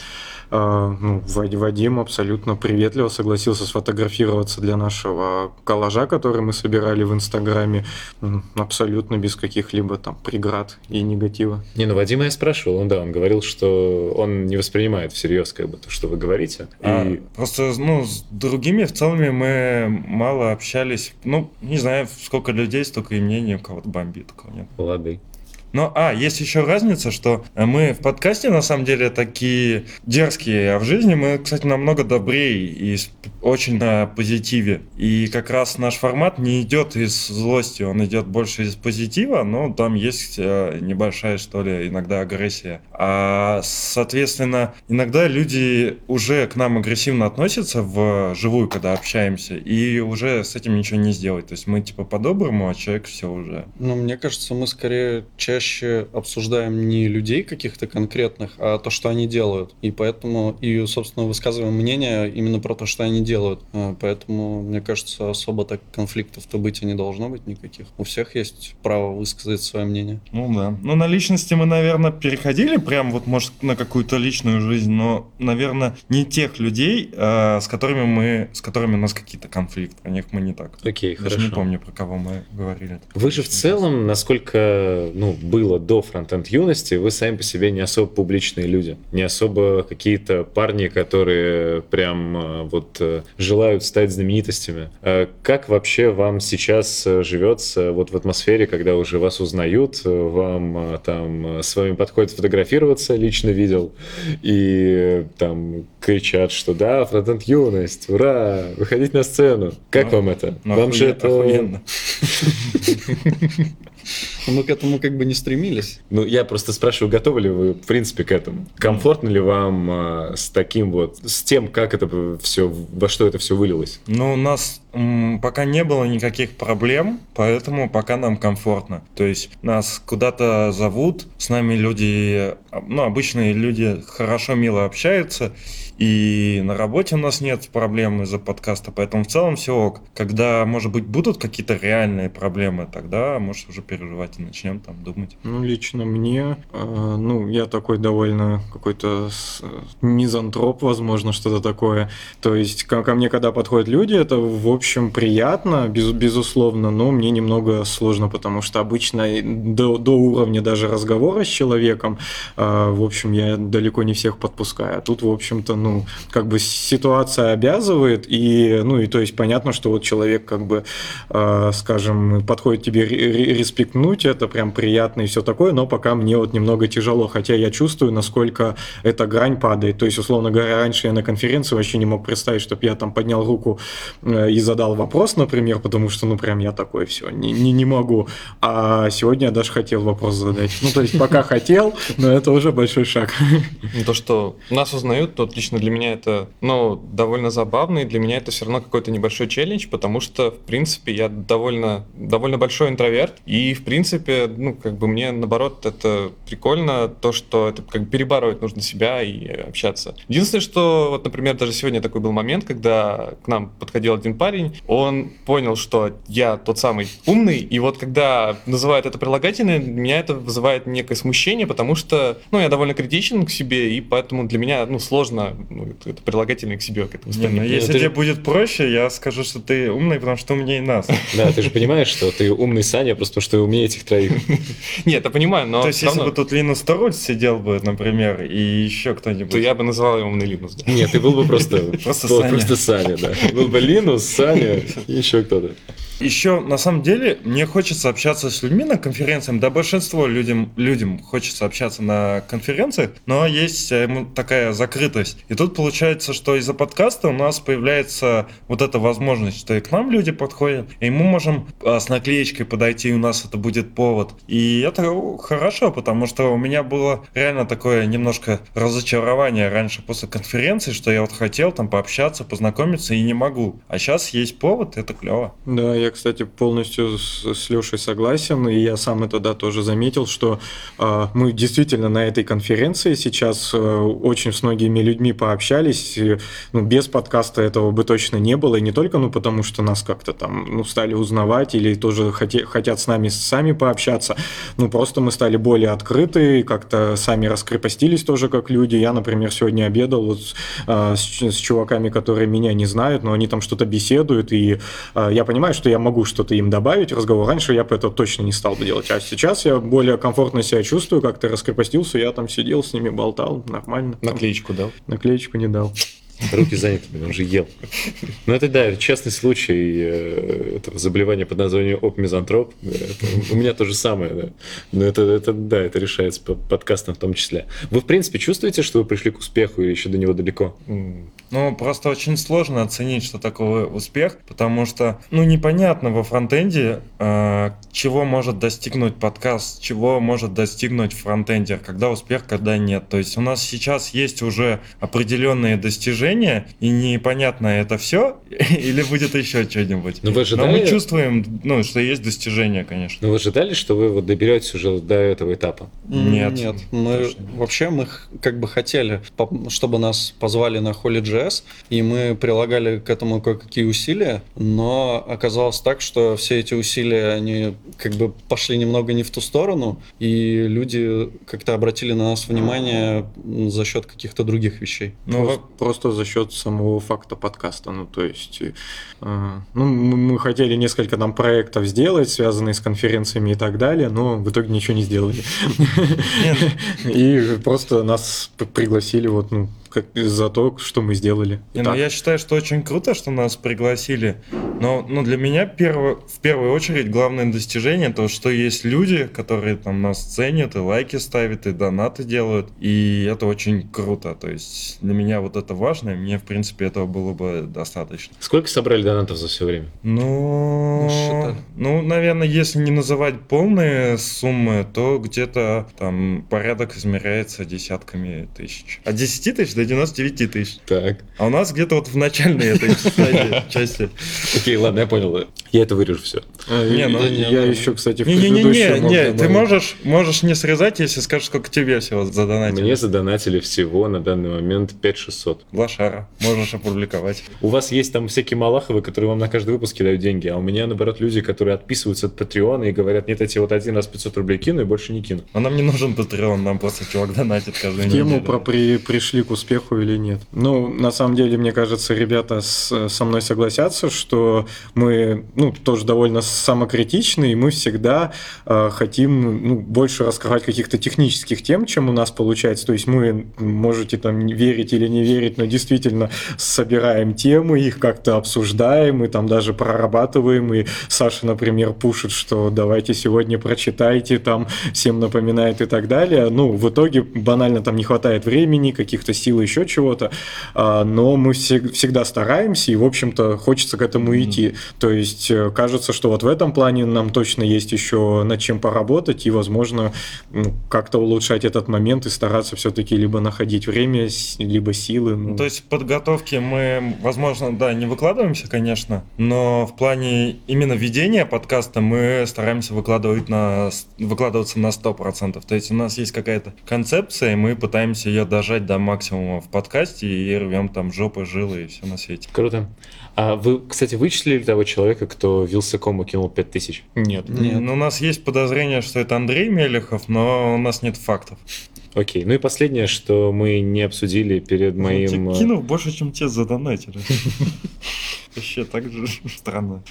А, ну, Вад- Вадим абсолютно приветливо согласился сфотографироваться для нашего коллажа, который мы собирали в Инстаграме, абсолютно без каких-либо там преград и негатива. Не, ну Вадима я спрашивал, он да, он говорил, что он не воспринимает всерьез как бы то, что вы говорите. А, И просто, ну, с другими в целом мы мало общались. Ну, не знаю, сколько людей, столько и мнений, у кого-то бомбит, у кого нет. лады. Но, а, есть еще разница, что мы в подкасте на самом деле такие дерзкие, а в жизни мы, кстати, намного добрее и очень на позитиве. И как раз наш формат не идет из злости, он идет больше из позитива, но там есть э, небольшая, что ли, иногда агрессия. А, соответственно, иногда люди уже к нам агрессивно относятся в живую, когда общаемся, и уже с этим ничего не сделать. То есть мы типа по-доброму, а человек все уже. Ну, мне кажется, мы скорее чаще обсуждаем не людей каких-то конкретных, а то, что они делают. И поэтому, и, собственно, высказываем мнение именно про то, что они делают. А, Поэтому, мне кажется, особо так конфликтов-то быть и не должно быть никаких. У всех есть право высказать свое мнение. Ну да. Ну, на личности мы, наверное, переходили прям вот, может, на какую-то личную жизнь, но, наверное, не тех людей, э, с которыми мы, с которыми у нас какие-то конфликты. Про них мы не так. Окей, Даже хорошо. не помню, про кого мы говорили. Вы же в целом, насколько ну, было до фронтенд юности, вы сами по себе не особо публичные люди. Не особо какие-то парни, которые прям э, вот э, желают стать знаменитостями. Э, Как вообще вам сейчас э, живется вот в атмосфере, когда уже вас узнают, э, вам э, там с вами подходят фотографироваться, лично видел, и там кричат, что да, фронтенд юность, ура, выходить на сцену. Как Ну, вам это? Ну, вам же охуе- это... охуенно. Мы к этому как бы не стремились. Ну, я просто спрашиваю, готовы ли вы, в принципе, к этому? Комфортно ли вам э, с таким вот, с тем, как это все, во что это все вылилось? Ну, у нас м, пока не было никаких проблем, поэтому пока нам комфортно. То есть нас куда-то зовут, с нами люди, а, ну, обычные люди хорошо, мило общаются, и на работе у нас нет проблем из-за подкаста, поэтому в целом все ок. Когда, может быть, будут какие-то реальные проблемы, тогда, может, уже переживать и начнем там думать. Ну, лично мне, э, ну, я такой довольно какой-то мизантроп, возможно, что-то такое. То есть ко, ко мне, когда подходят люди, это, в общем, приятно, без, безусловно, но мне немного сложно, потому что обычно до, до уровня даже разговора с человеком, э, в общем, я далеко не всех подпускаю. А тут, в общем-то, ну, как бы ситуация обязывает, и, ну, и то есть понятно, что вот человек, как бы, э, скажем, подходит тебе респектнуть, это прям приятно и все такое, но пока мне вот немного тяжело, хотя я чувствую, насколько эта грань падает. То есть, условно говоря, раньше я на конференции вообще не мог представить, чтобы я там поднял руку э, и задал вопрос, например, потому что, ну, прям я такой, все, не, не, не могу. А сегодня я даже хотел вопрос задать. Ну, то есть, пока хотел, но это уже большой шаг. Ну, то, что нас узнают, то лично для меня это, ну, довольно забавно, и для меня это все равно какой-то небольшой челлендж, потому что, в принципе, я довольно, довольно большой интроверт, и, в принципе, ну, как бы мне, наоборот, это прикольно, то, что это как бы перебарывать нужно себя и общаться. Единственное, что, вот, например, даже сегодня такой был момент, когда к нам подходил один парень, он понял, что я тот самый умный, и вот когда называют это прилагательное, меня это вызывает некое смущение, потому что, ну, я довольно критичен к себе, и поэтому для меня, ну, сложно ну, это прилагательное к себе к этому Не, ну, если тебе будет проще, я скажу, что ты умный, потому что умнее нас. Да, ты же понимаешь, что ты умный Саня, просто потому что умнее этих троих. Нет, я понимаю, но... То есть, если бы тут Линус Торвальд сидел бы, например, и еще кто-нибудь... То я бы называл его умный Линус, да. Нет, ты был бы просто... Просто Саня, да. Был бы Линус, Саня и еще кто-то. Еще, на самом деле, мне хочется общаться с людьми на конференциях. Да, большинство людям, людям хочется общаться на конференциях, но есть э, такая закрытость. И тут получается, что из-за подкаста у нас появляется вот эта возможность, что и к нам люди подходят, и мы можем а, с наклеечкой подойти, и у нас это будет повод. И это хорошо, потому что у меня было реально такое немножко разочарование раньше после конференции, что я вот хотел там пообщаться, познакомиться и не могу. А сейчас есть повод, это клево. Да, я я, кстати, полностью с, с Лешей согласен, и я сам это да, тоже заметил, что э, мы действительно на этой конференции сейчас э, очень с многими людьми пообщались. И, ну, без подкаста этого бы точно не было, и не только ну, потому, что нас как-то там ну, стали узнавать или тоже хоте, хотят с нами сами пообщаться, ну просто мы стали более открыты, как-то сами раскрепостились тоже как люди. Я, например, сегодня обедал вот, э, с, с чуваками, которые меня не знают, но они там что-то беседуют, и э, я понимаю, что я я могу что-то им добавить в разговор. Раньше я бы это точно не стал бы делать. А сейчас я более комфортно себя чувствую, как-то раскрепостился, я там сидел с ними, болтал, нормально. Наклеечку дал? Наклеечку не дал. Руки заняты, он же ел. Ну, это, да, частный случай э, этого заболевания под названием оп-мизантроп. у меня то же самое, да. Но это, это, да, это решается подкастом в том числе. Вы, в принципе, чувствуете, что вы пришли к успеху или еще до него далеко? Ну, просто очень сложно оценить, что такое успех, потому что, ну, непонятно во фронтенде, э, чего может достигнуть подкаст, чего может достигнуть фронтендер, когда успех, когда нет. То есть у нас сейчас есть уже определенные достижения, и непонятно, это все или будет еще что-нибудь. Но, вы ожидали... Но мы чувствуем, ну, что есть достижения, конечно. Но вы ожидали, что вы вот доберетесь уже до этого этапа? Нет. Нет. Мы, вообще мы как бы хотели, чтобы нас позвали на Holy JS, и мы прилагали к этому кое-какие усилия, но оказалось так, что все эти усилия, они как бы пошли немного не в ту сторону, и люди как-то обратили на нас внимание за счет каких-то других вещей. Ну, просто, просто за счет самого факта подкаста. Ну, то есть, э, ну, мы хотели несколько там проектов сделать, связанные с конференциями и так далее, но в итоге ничего не сделали. И просто нас пригласили вот, ну, как, за то, что мы сделали. Не, ну, я считаю, что очень круто, что нас пригласили. Но ну, для меня перво, в первую очередь главное достижение то, что есть люди, которые там нас ценят и лайки ставят, и донаты делают. И это очень круто. То есть для меня вот это важно, и мне, в принципе, этого было бы достаточно. Сколько собрали донатов за все время? Ну, ну, ну наверное, если не называть полные суммы, то где-то там порядок измеряется десятками тысяч. От 10 тысяч до 99 тысяч. Так. А у нас где-то вот в начальной этой части. Окей, ладно, я понял. Я это вырежу все. Э, Не, ну, я, не, я ну, еще, кстати, в Не-не-не, предыдущем мог не, ты можешь, можешь не срезать, если скажешь, сколько тебе всего задонатили. Мне задонатили всего на данный момент 5600. Лошара, можешь опубликовать. У вас есть там всякие малаховы, которые вам на каждый выпуск кидают деньги, а у меня, наоборот, люди, которые отписываются от Патреона и говорят, нет, я тебе вот один раз 500 рублей кину и больше не кину. А нам не нужен Patreon, нам просто чувак донатит каждую в тему неделю. про при, пришли к успеху или нет. Ну, на самом деле, мне кажется, ребята с- со мной согласятся, что мы, ну, тоже довольно самокритичны, и мы всегда э, хотим ну, больше раскрывать каких-то технических тем, чем у нас получается. То есть мы, можете там верить или не верить, но действительно собираем темы, их как-то обсуждаем, и там даже прорабатываем, и Саша, например, пушит, что давайте сегодня прочитайте, там всем напоминает и так далее. Ну, в итоге банально там не хватает времени, каких-то сил, еще чего-то, а, но мы все- всегда стараемся, и, в общем-то, хочется к этому идти. То есть э, кажется, что вот в этом плане нам точно есть еще над чем поработать, и, возможно, ну, как-то улучшать этот момент и стараться все-таки либо находить время, либо силы. ну. То есть в подготовке мы, возможно, да, не выкладываемся, конечно, но в плане именно ведения подкаста мы стараемся выкладывать на, выкладываться на 100%. То есть у нас есть какая-то концепция, и мы пытаемся ее дожать до максимума в подкасте и рвем там жопы, жилы и все на свете. Круто. А вы, кстати, вычислили того человека, кто Вилсакому кинул 5000? Нет. Нет. Ну, у нас есть подозрение, что это Андрей Мелехов, но у нас нет фактов. Окей. Ну и последнее, что мы не обсудили перед моим... Э, кинул больше, чем те задонатили. Вообще так же странно.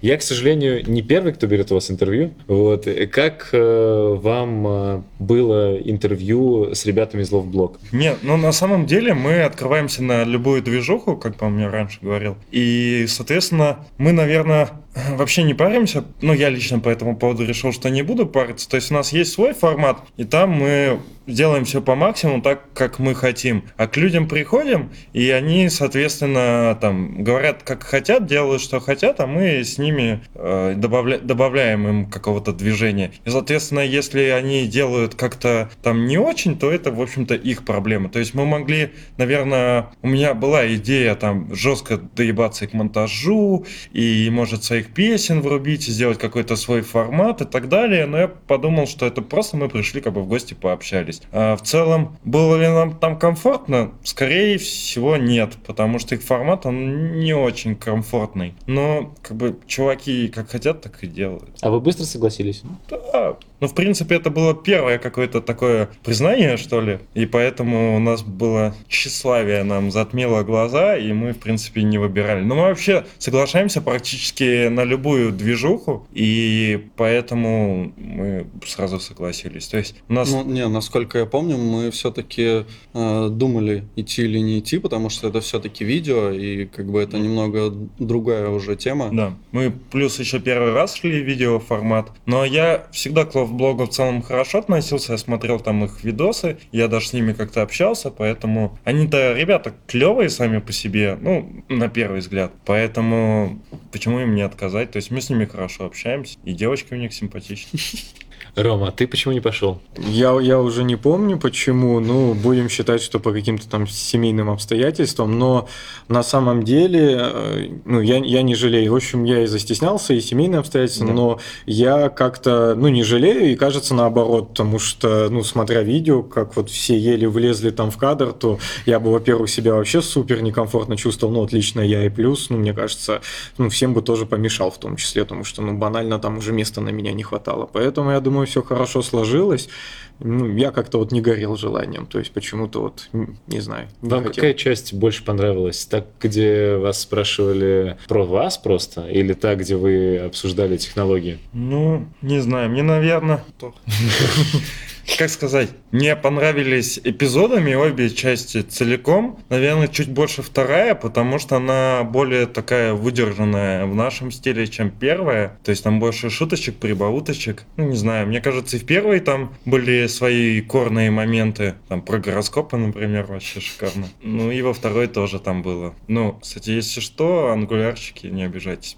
Я, к сожалению, не первый, кто берет у вас интервью. Вот. Как э, вам э, было интервью с ребятами из Ловблок? Нет, ну на самом деле мы открываемся на любую движуху, как по-моему я раньше говорил. И, соответственно, мы, наверное, вообще не паримся. Ну, я лично по этому поводу решил, что не буду париться. То есть у нас есть свой формат, и там мы делаем все по максимуму так, как мы хотим. А к людям приходим, и они, соответственно, там говорят, как хотят, делают, что хотят, а мы с ними э, добавля- добавляем им какого-то движения. И, соответственно, если они делают как-то там не очень, то это, в общем-то, их проблема. То есть мы могли, наверное, у меня была идея там жестко доебаться к монтажу, и, может, своих песен врубить, и сделать какой-то свой формат и так далее, но я подумал, что это просто мы пришли как бы в гости пообщались. А в целом, было ли нам там комфортно? Скорее всего, нет, потому что их формат, он не очень комфортный. Но, как бы, чуваки как хотят, так и делают. А вы быстро согласились? Да. Ну, в принципе, это было первое какое-то такое признание, что ли. И поэтому у нас было тщеславие, нам затмило глаза, и мы, в принципе, не выбирали. Но мы вообще соглашаемся практически на любую движуху, и поэтому мы сразу согласились. То есть у нас... Ну, не, насколько я помню, мы все-таки думали, идти или не идти, потому что это все-таки видео, и как бы это немного другая уже тема. Да, мы плюс еще первый раз шли видеоформат, но я всегда к ловблогу в целом хорошо относился, я смотрел там их видосы, я даже с ними как-то общался, поэтому они-то ребята клевые сами по себе, ну, на первый взгляд, поэтому почему им не отказать, то есть мы с ними хорошо общаемся, и девочки у них симпатичные. Рома, а ты почему не пошел? Я, я уже не помню почему, ну, будем считать, что по каким-то там семейным обстоятельствам, но на самом деле, э, ну, я, я не жалею. В общем, я и застеснялся, и семейные обстоятельства, Да. но я как-то, ну, не жалею, и кажется наоборот, потому что, ну, смотря видео, как вот все еле влезли там в кадр, то я бы, во-первых, себя вообще супер некомфортно чувствовал, ну, отлично я и плюс, ну, мне кажется, ну, всем бы тоже помешал в том числе, потому что, ну, банально там уже места на меня не хватало. Поэтому, я думаю, все хорошо сложилось. Ну, я как-то вот не горел желанием, то есть почему-то вот, не знаю, не Вам хотел. какая часть больше понравилась? Так, где вас спрашивали про вас просто? Или та, где вы обсуждали технологии? Ну, не знаю, мне, наверное, как сказать, мне понравились эпизодами обе части целиком. Наверное, чуть больше вторая, потому что она более такая выдержанная в нашем стиле, чем первая. То есть там больше шуточек, прибауточек. Ну, не знаю, мне кажется, и в первой там были свои корные моменты. Там про гороскопы, например, вообще шикарно. Ну и во второй тоже там было. Ну, кстати, если что, ангулярчики, не обижайтесь.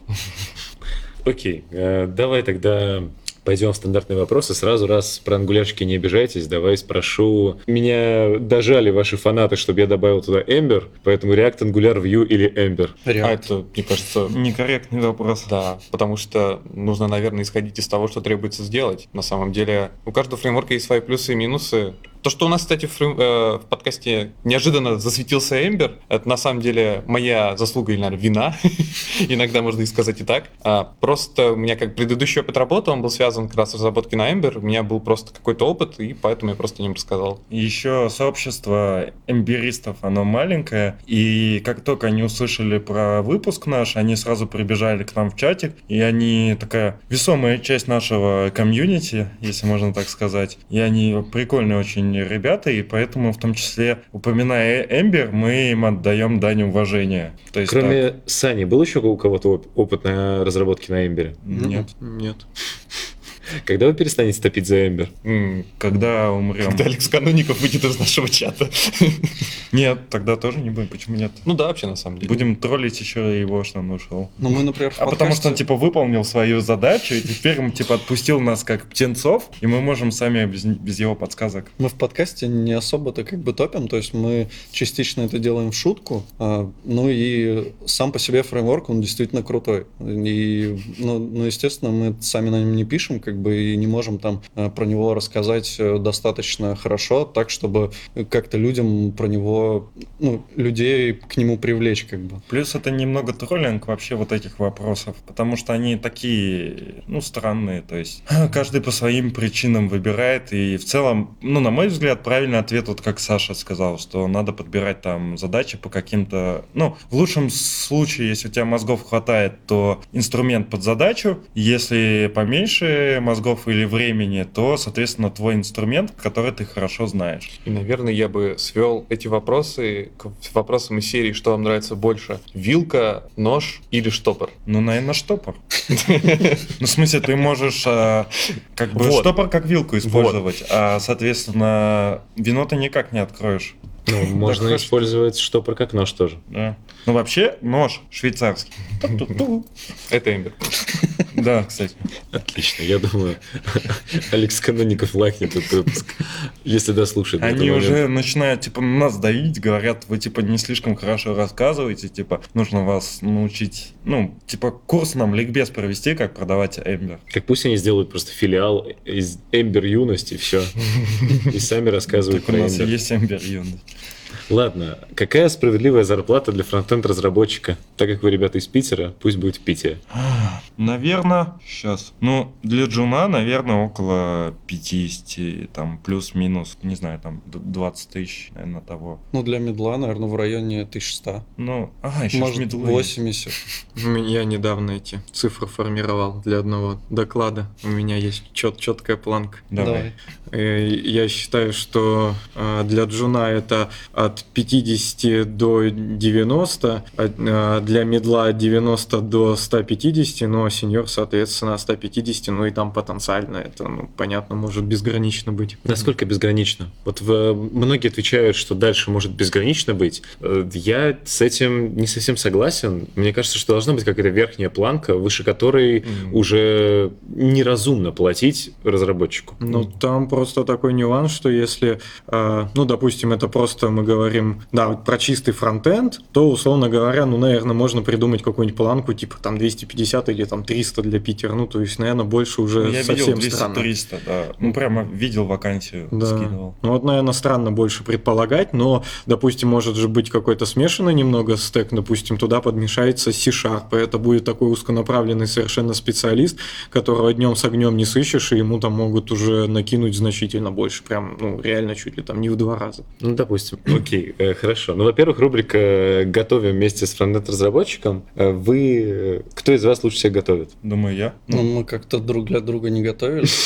Окей, э, давай тогда пойдем в стандартные вопросы. Сразу раз про ангулярчики не обижайтесь, давай спрошу. Меня дожали ваши фанаты, чтобы я добавил туда Ember, поэтому React, Angular, Vue или Ember? А React. это, мне кажется, Некорректный вопрос. да, потому что нужно, наверное, исходить из того, что требуется сделать. На самом деле, у каждого фреймворка есть свои плюсы и минусы. То, что у нас, кстати, в, э, в подкасте неожиданно засветился Ember, это на самом деле моя заслуга или, наверное, вина. Иногда можно и сказать и так. А, просто у меня как предыдущий опыт работы, он был связан как раз с разработкой на Ember. У меня был просто какой-то опыт, и поэтому я просто о нем рассказал. Еще сообщество эмберистов, оно маленькое, и как только они услышали про выпуск наш, они сразу прибежали к нам в чатик, и они такая весомая часть нашего комьюнити, если можно так сказать, и они прикольные очень ребята, и поэтому в том числе, упоминая Эмбер, мы им отдаем дань уважения. То есть Кроме Сани, был еще у кого-то оп- опыт на разработке на Эмбере? так, нет. Нет. Когда вы перестанете топить за Эмбер? Когда умрем? Когда Алекс Каноников выйдет из нашего чата. Нет, тогда тоже не будем. Почему нет? Ну да, вообще, на самом деле. Будем троллить еще его, что он ушел. Ну, мы, например, А потому что он, типа, выполнил свою задачу, и теперь он, типа, отпустил нас как птенцов, и мы можем сами без, без его подсказок. Мы в подкасте не особо-то как бы топим, то есть мы частично это делаем в шутку, а, ну и сам по себе фреймворк, он действительно крутой. И, ну, ну, естественно, мы сами на нем не пишем, как бы, и не можем там а, про него рассказать э, достаточно хорошо, так, чтобы как-то людям про него, ну, людей к нему привлечь, как бы. Плюс это немного троллинг вообще вот этих вопросов, потому что они такие, ну, странные, то есть каждый по своим причинам выбирает, и в целом, ну, на мой взгляд, правильный ответ, вот как Саша сказал, что надо подбирать там задачи по каким-то, ну, в лучшем случае, если у тебя мозгов хватает, то инструмент под задачу, если поменьше мозгов или времени, то, соответственно, твой инструмент, который ты хорошо знаешь. И, наверное, я бы свел эти вопросы к вопросам из серии, что вам нравится больше. Вилка, нож или штопор? Ну, наверное, штопор. Ну, в смысле, ты можешь а, как бы штопор как вилку использовать, а, соответственно, вино ты никак не откроешь. Ну, можно хорошо. использовать штопор как нож тоже. Да. Ну, вообще, нож швейцарский. Это Эмбер. Да, кстати. Отлично, я думаю, Алекс Каноников лайкнет этот выпуск, если дослушает. до Они уже начинают, типа, нас давить, говорят, вы, типа, не слишком хорошо рассказываете, типа, нужно вас научить, ну, типа, курс нам, ликбез провести, как продавать Эмбер. Так пусть они сделают просто филиал из Эмбер юности, все. И сами рассказывают Так у про нас есть Эмбер юность. Ладно, какая справедливая зарплата для фронтенд разработчика? Так как вы ребята из Питера, пусть будет в Питере. Наверное, сейчас. Ну, для джуна, наверное, около 50, там, плюс-минус, не знаю, там, д- 20 тысяч, наверное, того. Ну, для медла, наверное, в районе 1100. Ну, ага, еще Может, медлы. 80. Я недавно эти цифры формировал для одного доклада. У меня есть чет, четкая планка. Давай. Э, Я считаю, что э, для джуна это от 50 до 90, а, э, для медла от 90 до 150, но сеньор, соответственно, 150, ну и там потенциально это, ну, понятно, может безгранично быть. Насколько безгранично? Вот в- многие отвечают, что дальше может безгранично быть. Э, Я с этим не совсем согласен. Мне кажется, что должна быть какая-то верхняя планка, выше которой М. уже неразумно платить разработчику. Ну, там просто такой нюанс, что если, э, ну, допустим, это просто мы говорим, да, вот про чистый фронтенд, то, условно говоря, ну, наверное, можно придумать какую-нибудь планку, типа там 250 или там 300 для Питера, ну, то есть, наверное, больше уже Ну, Я совсем видел странно. 200-300, да. Ну, прямо видел вакансию, Да. скидывал. Ну вот, наверное, странно больше предполагать, но, допустим, может же быть какой-то смешанный немного стек, допустим, туда подмешается C-Sharp, это будет такой узконаправленный совершенно специалист, которого днем с огнем не сыщешь, и ему там могут уже накинуть значительно больше, прям, ну, реально чуть ли там не в два раза. Ну, допустим. Окей, э, хорошо. Ну, во-первых, рубрика «Готовим вместе с фронтенд-разработчиком». Э, Вы... э, Кто из вас лучше всех готовит? Думаю, я. Ну, мы как-то друг для друга не готовили.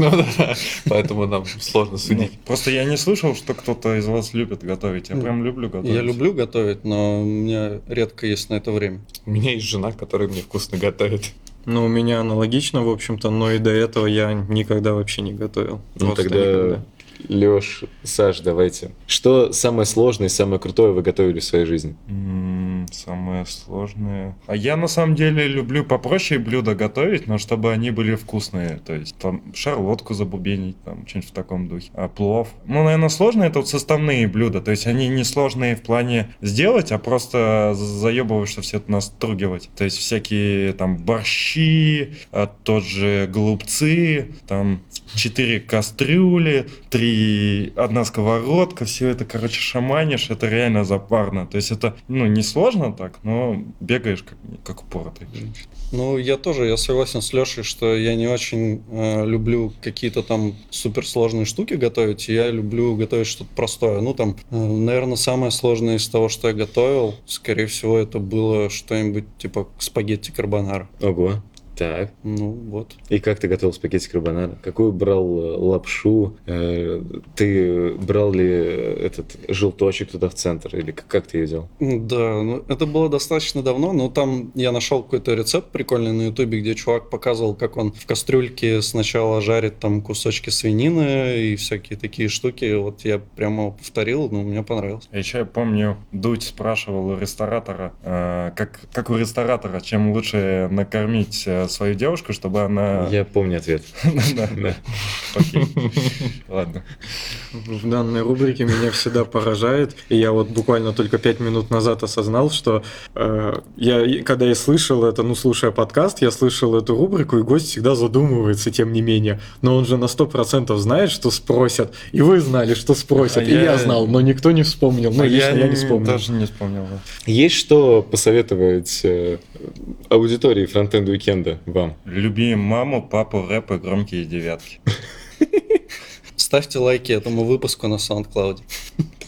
Ну да, поэтому нам сложно Ну, судить. Просто я не слышал, что кто-то из вас любит готовить. Я Ну, прям люблю готовить. Я люблю готовить, но у меня редко есть на это время. У меня есть жена, которая мне вкусно готовит. Ну, у меня аналогично, в общем-то, но и до этого я никогда вообще не готовил. Ну, Просто тогда никогда. Леш, Саш, давайте. Что самое сложное и самое крутое вы готовили в своей жизни? Самое сложное. А я на самом деле люблю попроще блюда готовить, но чтобы они были вкусные. То есть там шарлотку забубенить, там что-нибудь в таком духе. А плов. Ну, наверное, сложно это вот составные блюда. То есть они не сложные в плане сделать, а просто заебываешься все это настругивать. То есть всякие там борщи, а тот же голубцы, там четыре кастрюли, три, одна сковородка, все это, короче, шаманишь, это реально запарно. То есть это, ну, не сложно так, но бегаешь как, как упоротый. Ну, я тоже, я согласен с Лешей, что я не очень э, люблю какие-то там суперсложные штуки готовить, я люблю готовить что-то простое. Ну, там, э, наверное, самое сложное из того, что я готовил, скорее всего, это было что-нибудь типа спагетти карбонара. Ого. Так. Ну, вот. И как ты готовил спагетти карбонара? Какую брал э, лапшу? Э, Ты брал ли этот желточек туда в центр? Или как, ты ее делал? Да, ну, это было достаточно давно, но там я нашел какой-то рецепт прикольный на ютубе, где чувак показывал, как он в кастрюльке сначала жарит там кусочки свинины и всякие такие штуки. Вот я прямо повторил, но мне понравилось. Еще я помню, Дудь спрашивал у ресторатора, э, как, как у ресторатора, чем лучше накормить э, свою девушку, чтобы она... Я помню ответ. Ладно. В данной рубрике меня всегда поражает, и я вот буквально только пять минут назад осознал, что э, я, когда я слышал это, ну, слушая подкаст, я слышал эту рубрику, и гость всегда задумывается, тем не менее. Но он же на сто процентов знает, что спросят, и вы знали, что спросят, А и я... я- знал, но никто не вспомнил, ну, А лично я, не вспомнил. Даже не вспомнил. Есть что посоветовать э, аудитории фронтенд уикенда вам? Люби маму, папу, рэп и громкие девятки. Ставьте лайки этому выпуску на SoundCloud.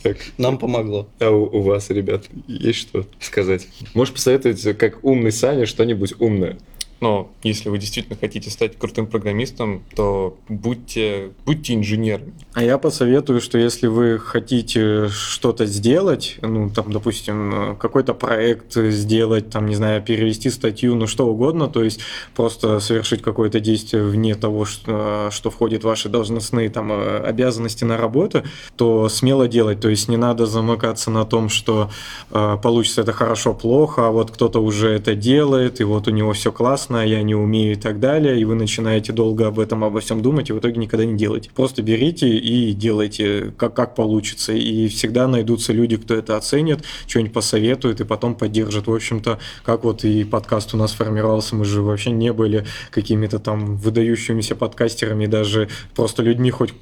Так. Нам помогло. А у, у вас, ребят, есть что сказать? Можешь посоветовать, как умный Саня, что-нибудь умное? Но если вы действительно хотите стать крутым программистом, то будьте, будьте инженерами. А я посоветую, что если вы хотите что-то сделать, ну, там, допустим, какой-то проект сделать, там, не знаю, перевести статью, ну, что угодно, то есть просто совершить какое-то действие вне того, что, что входит в ваши должностные там обязанности на работу, то смело делать, то есть не надо замыкаться на том, что э, получится это хорошо, плохо, а вот кто-то уже это делает, и вот у него все классно, а я не умею и так далее, и вы начинаете долго об этом, обо всем думать, и в итоге никогда не делаете. Просто берите и делайте, как, как получится, и всегда найдутся люди, кто это оценит, что-нибудь посоветует и потом поддержит. В общем-то, как вот и подкаст у нас формировался, мы же вообще не были какими-то там выдающимися подкастерами, даже просто людьми хоть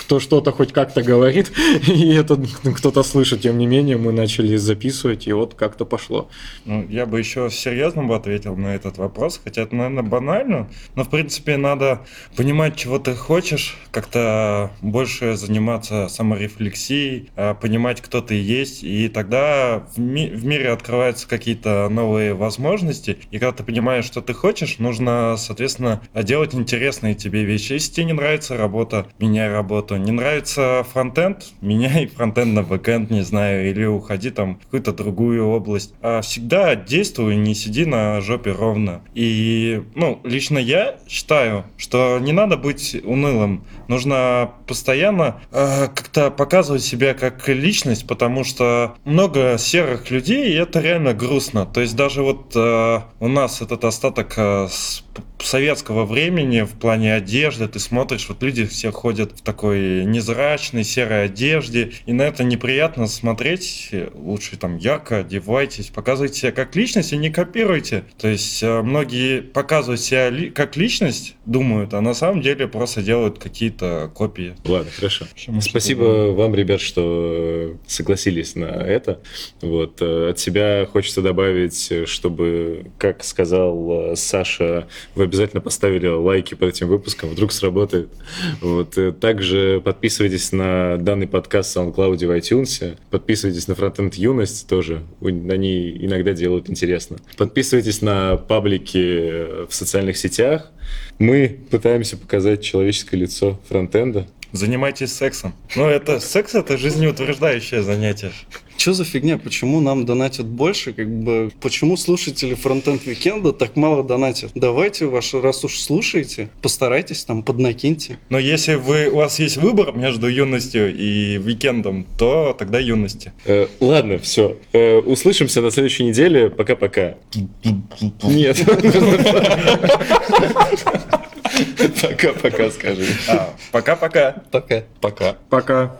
кто что-то хоть как-то говорит, и это кто-то слышит. Тем не менее, мы начали записывать, и вот как-то пошло. Ну, я бы еще серьезно бы ответил на этот вопрос, хотя это, наверное, банально, но, в принципе, надо понимать, чего ты хочешь, как-то больше заниматься саморефлексией, а, понимать, кто ты есть, и тогда в, ми- в мире открываются какие-то новые возможности, и когда ты понимаешь, что ты хочешь, нужно, соответственно, делать интересные тебе вещи. Если тебе не нравится работа, меняй работу. Не нравится фронтенд, меняй фронтенд на бэкенд, не знаю, или уходи там в какую-то другую область. А всегда действуй, не сиди на жопе ровно. И, ну, лично я считаю, что не надо быть унылым. Нужно постоянно э, как-то показывать себя как личность, потому что много серых людей, и это реально грустно. То есть даже вот э, у нас этот остаток э, с советского времени в плане одежды, ты смотришь, вот люди все ходят в такой невзрачной серой одежде, и на это неприятно смотреть. Лучше там ярко одевайтесь, показывайте себя как личность и не копируйте. То есть э, многие показывают себя как личность, думают, а на самом деле просто делают какие-то копии. Ладно, хорошо. Почему Спасибо вам, ребят, что согласились на это. Вот. э, От себя хочется добавить, чтобы, как сказал э, Саша, вы обязательно поставили лайки под этим выпуском, вдруг сработает. Вот. э, Также подписывайтесь на данный подкаст в SoundCloud в iTunes, подписывайтесь на Frontend Юность тоже, они иногда делают интересно. Подписывайтесь на паблики в социальных сетях. Мы пытаемся показать человеческое лицо фронтенда. Занимайтесь сексом. Ну, это секс это жизнеутверждающее занятие. Что за фигня, почему нам донатят больше, как бы, почему слушатели Frontend Weekend а так мало донатят? Давайте, ваш, раз уж слушаете, постарайтесь там, поднакиньте. Но если вы, у вас есть выбор между юностью и викендом, то тогда юности. Э, ладно, все. услышимся на следующей неделе. Пока-пока. Нет. Пока-пока скажи. А, Пока-пока. Пока. Пока. Пока.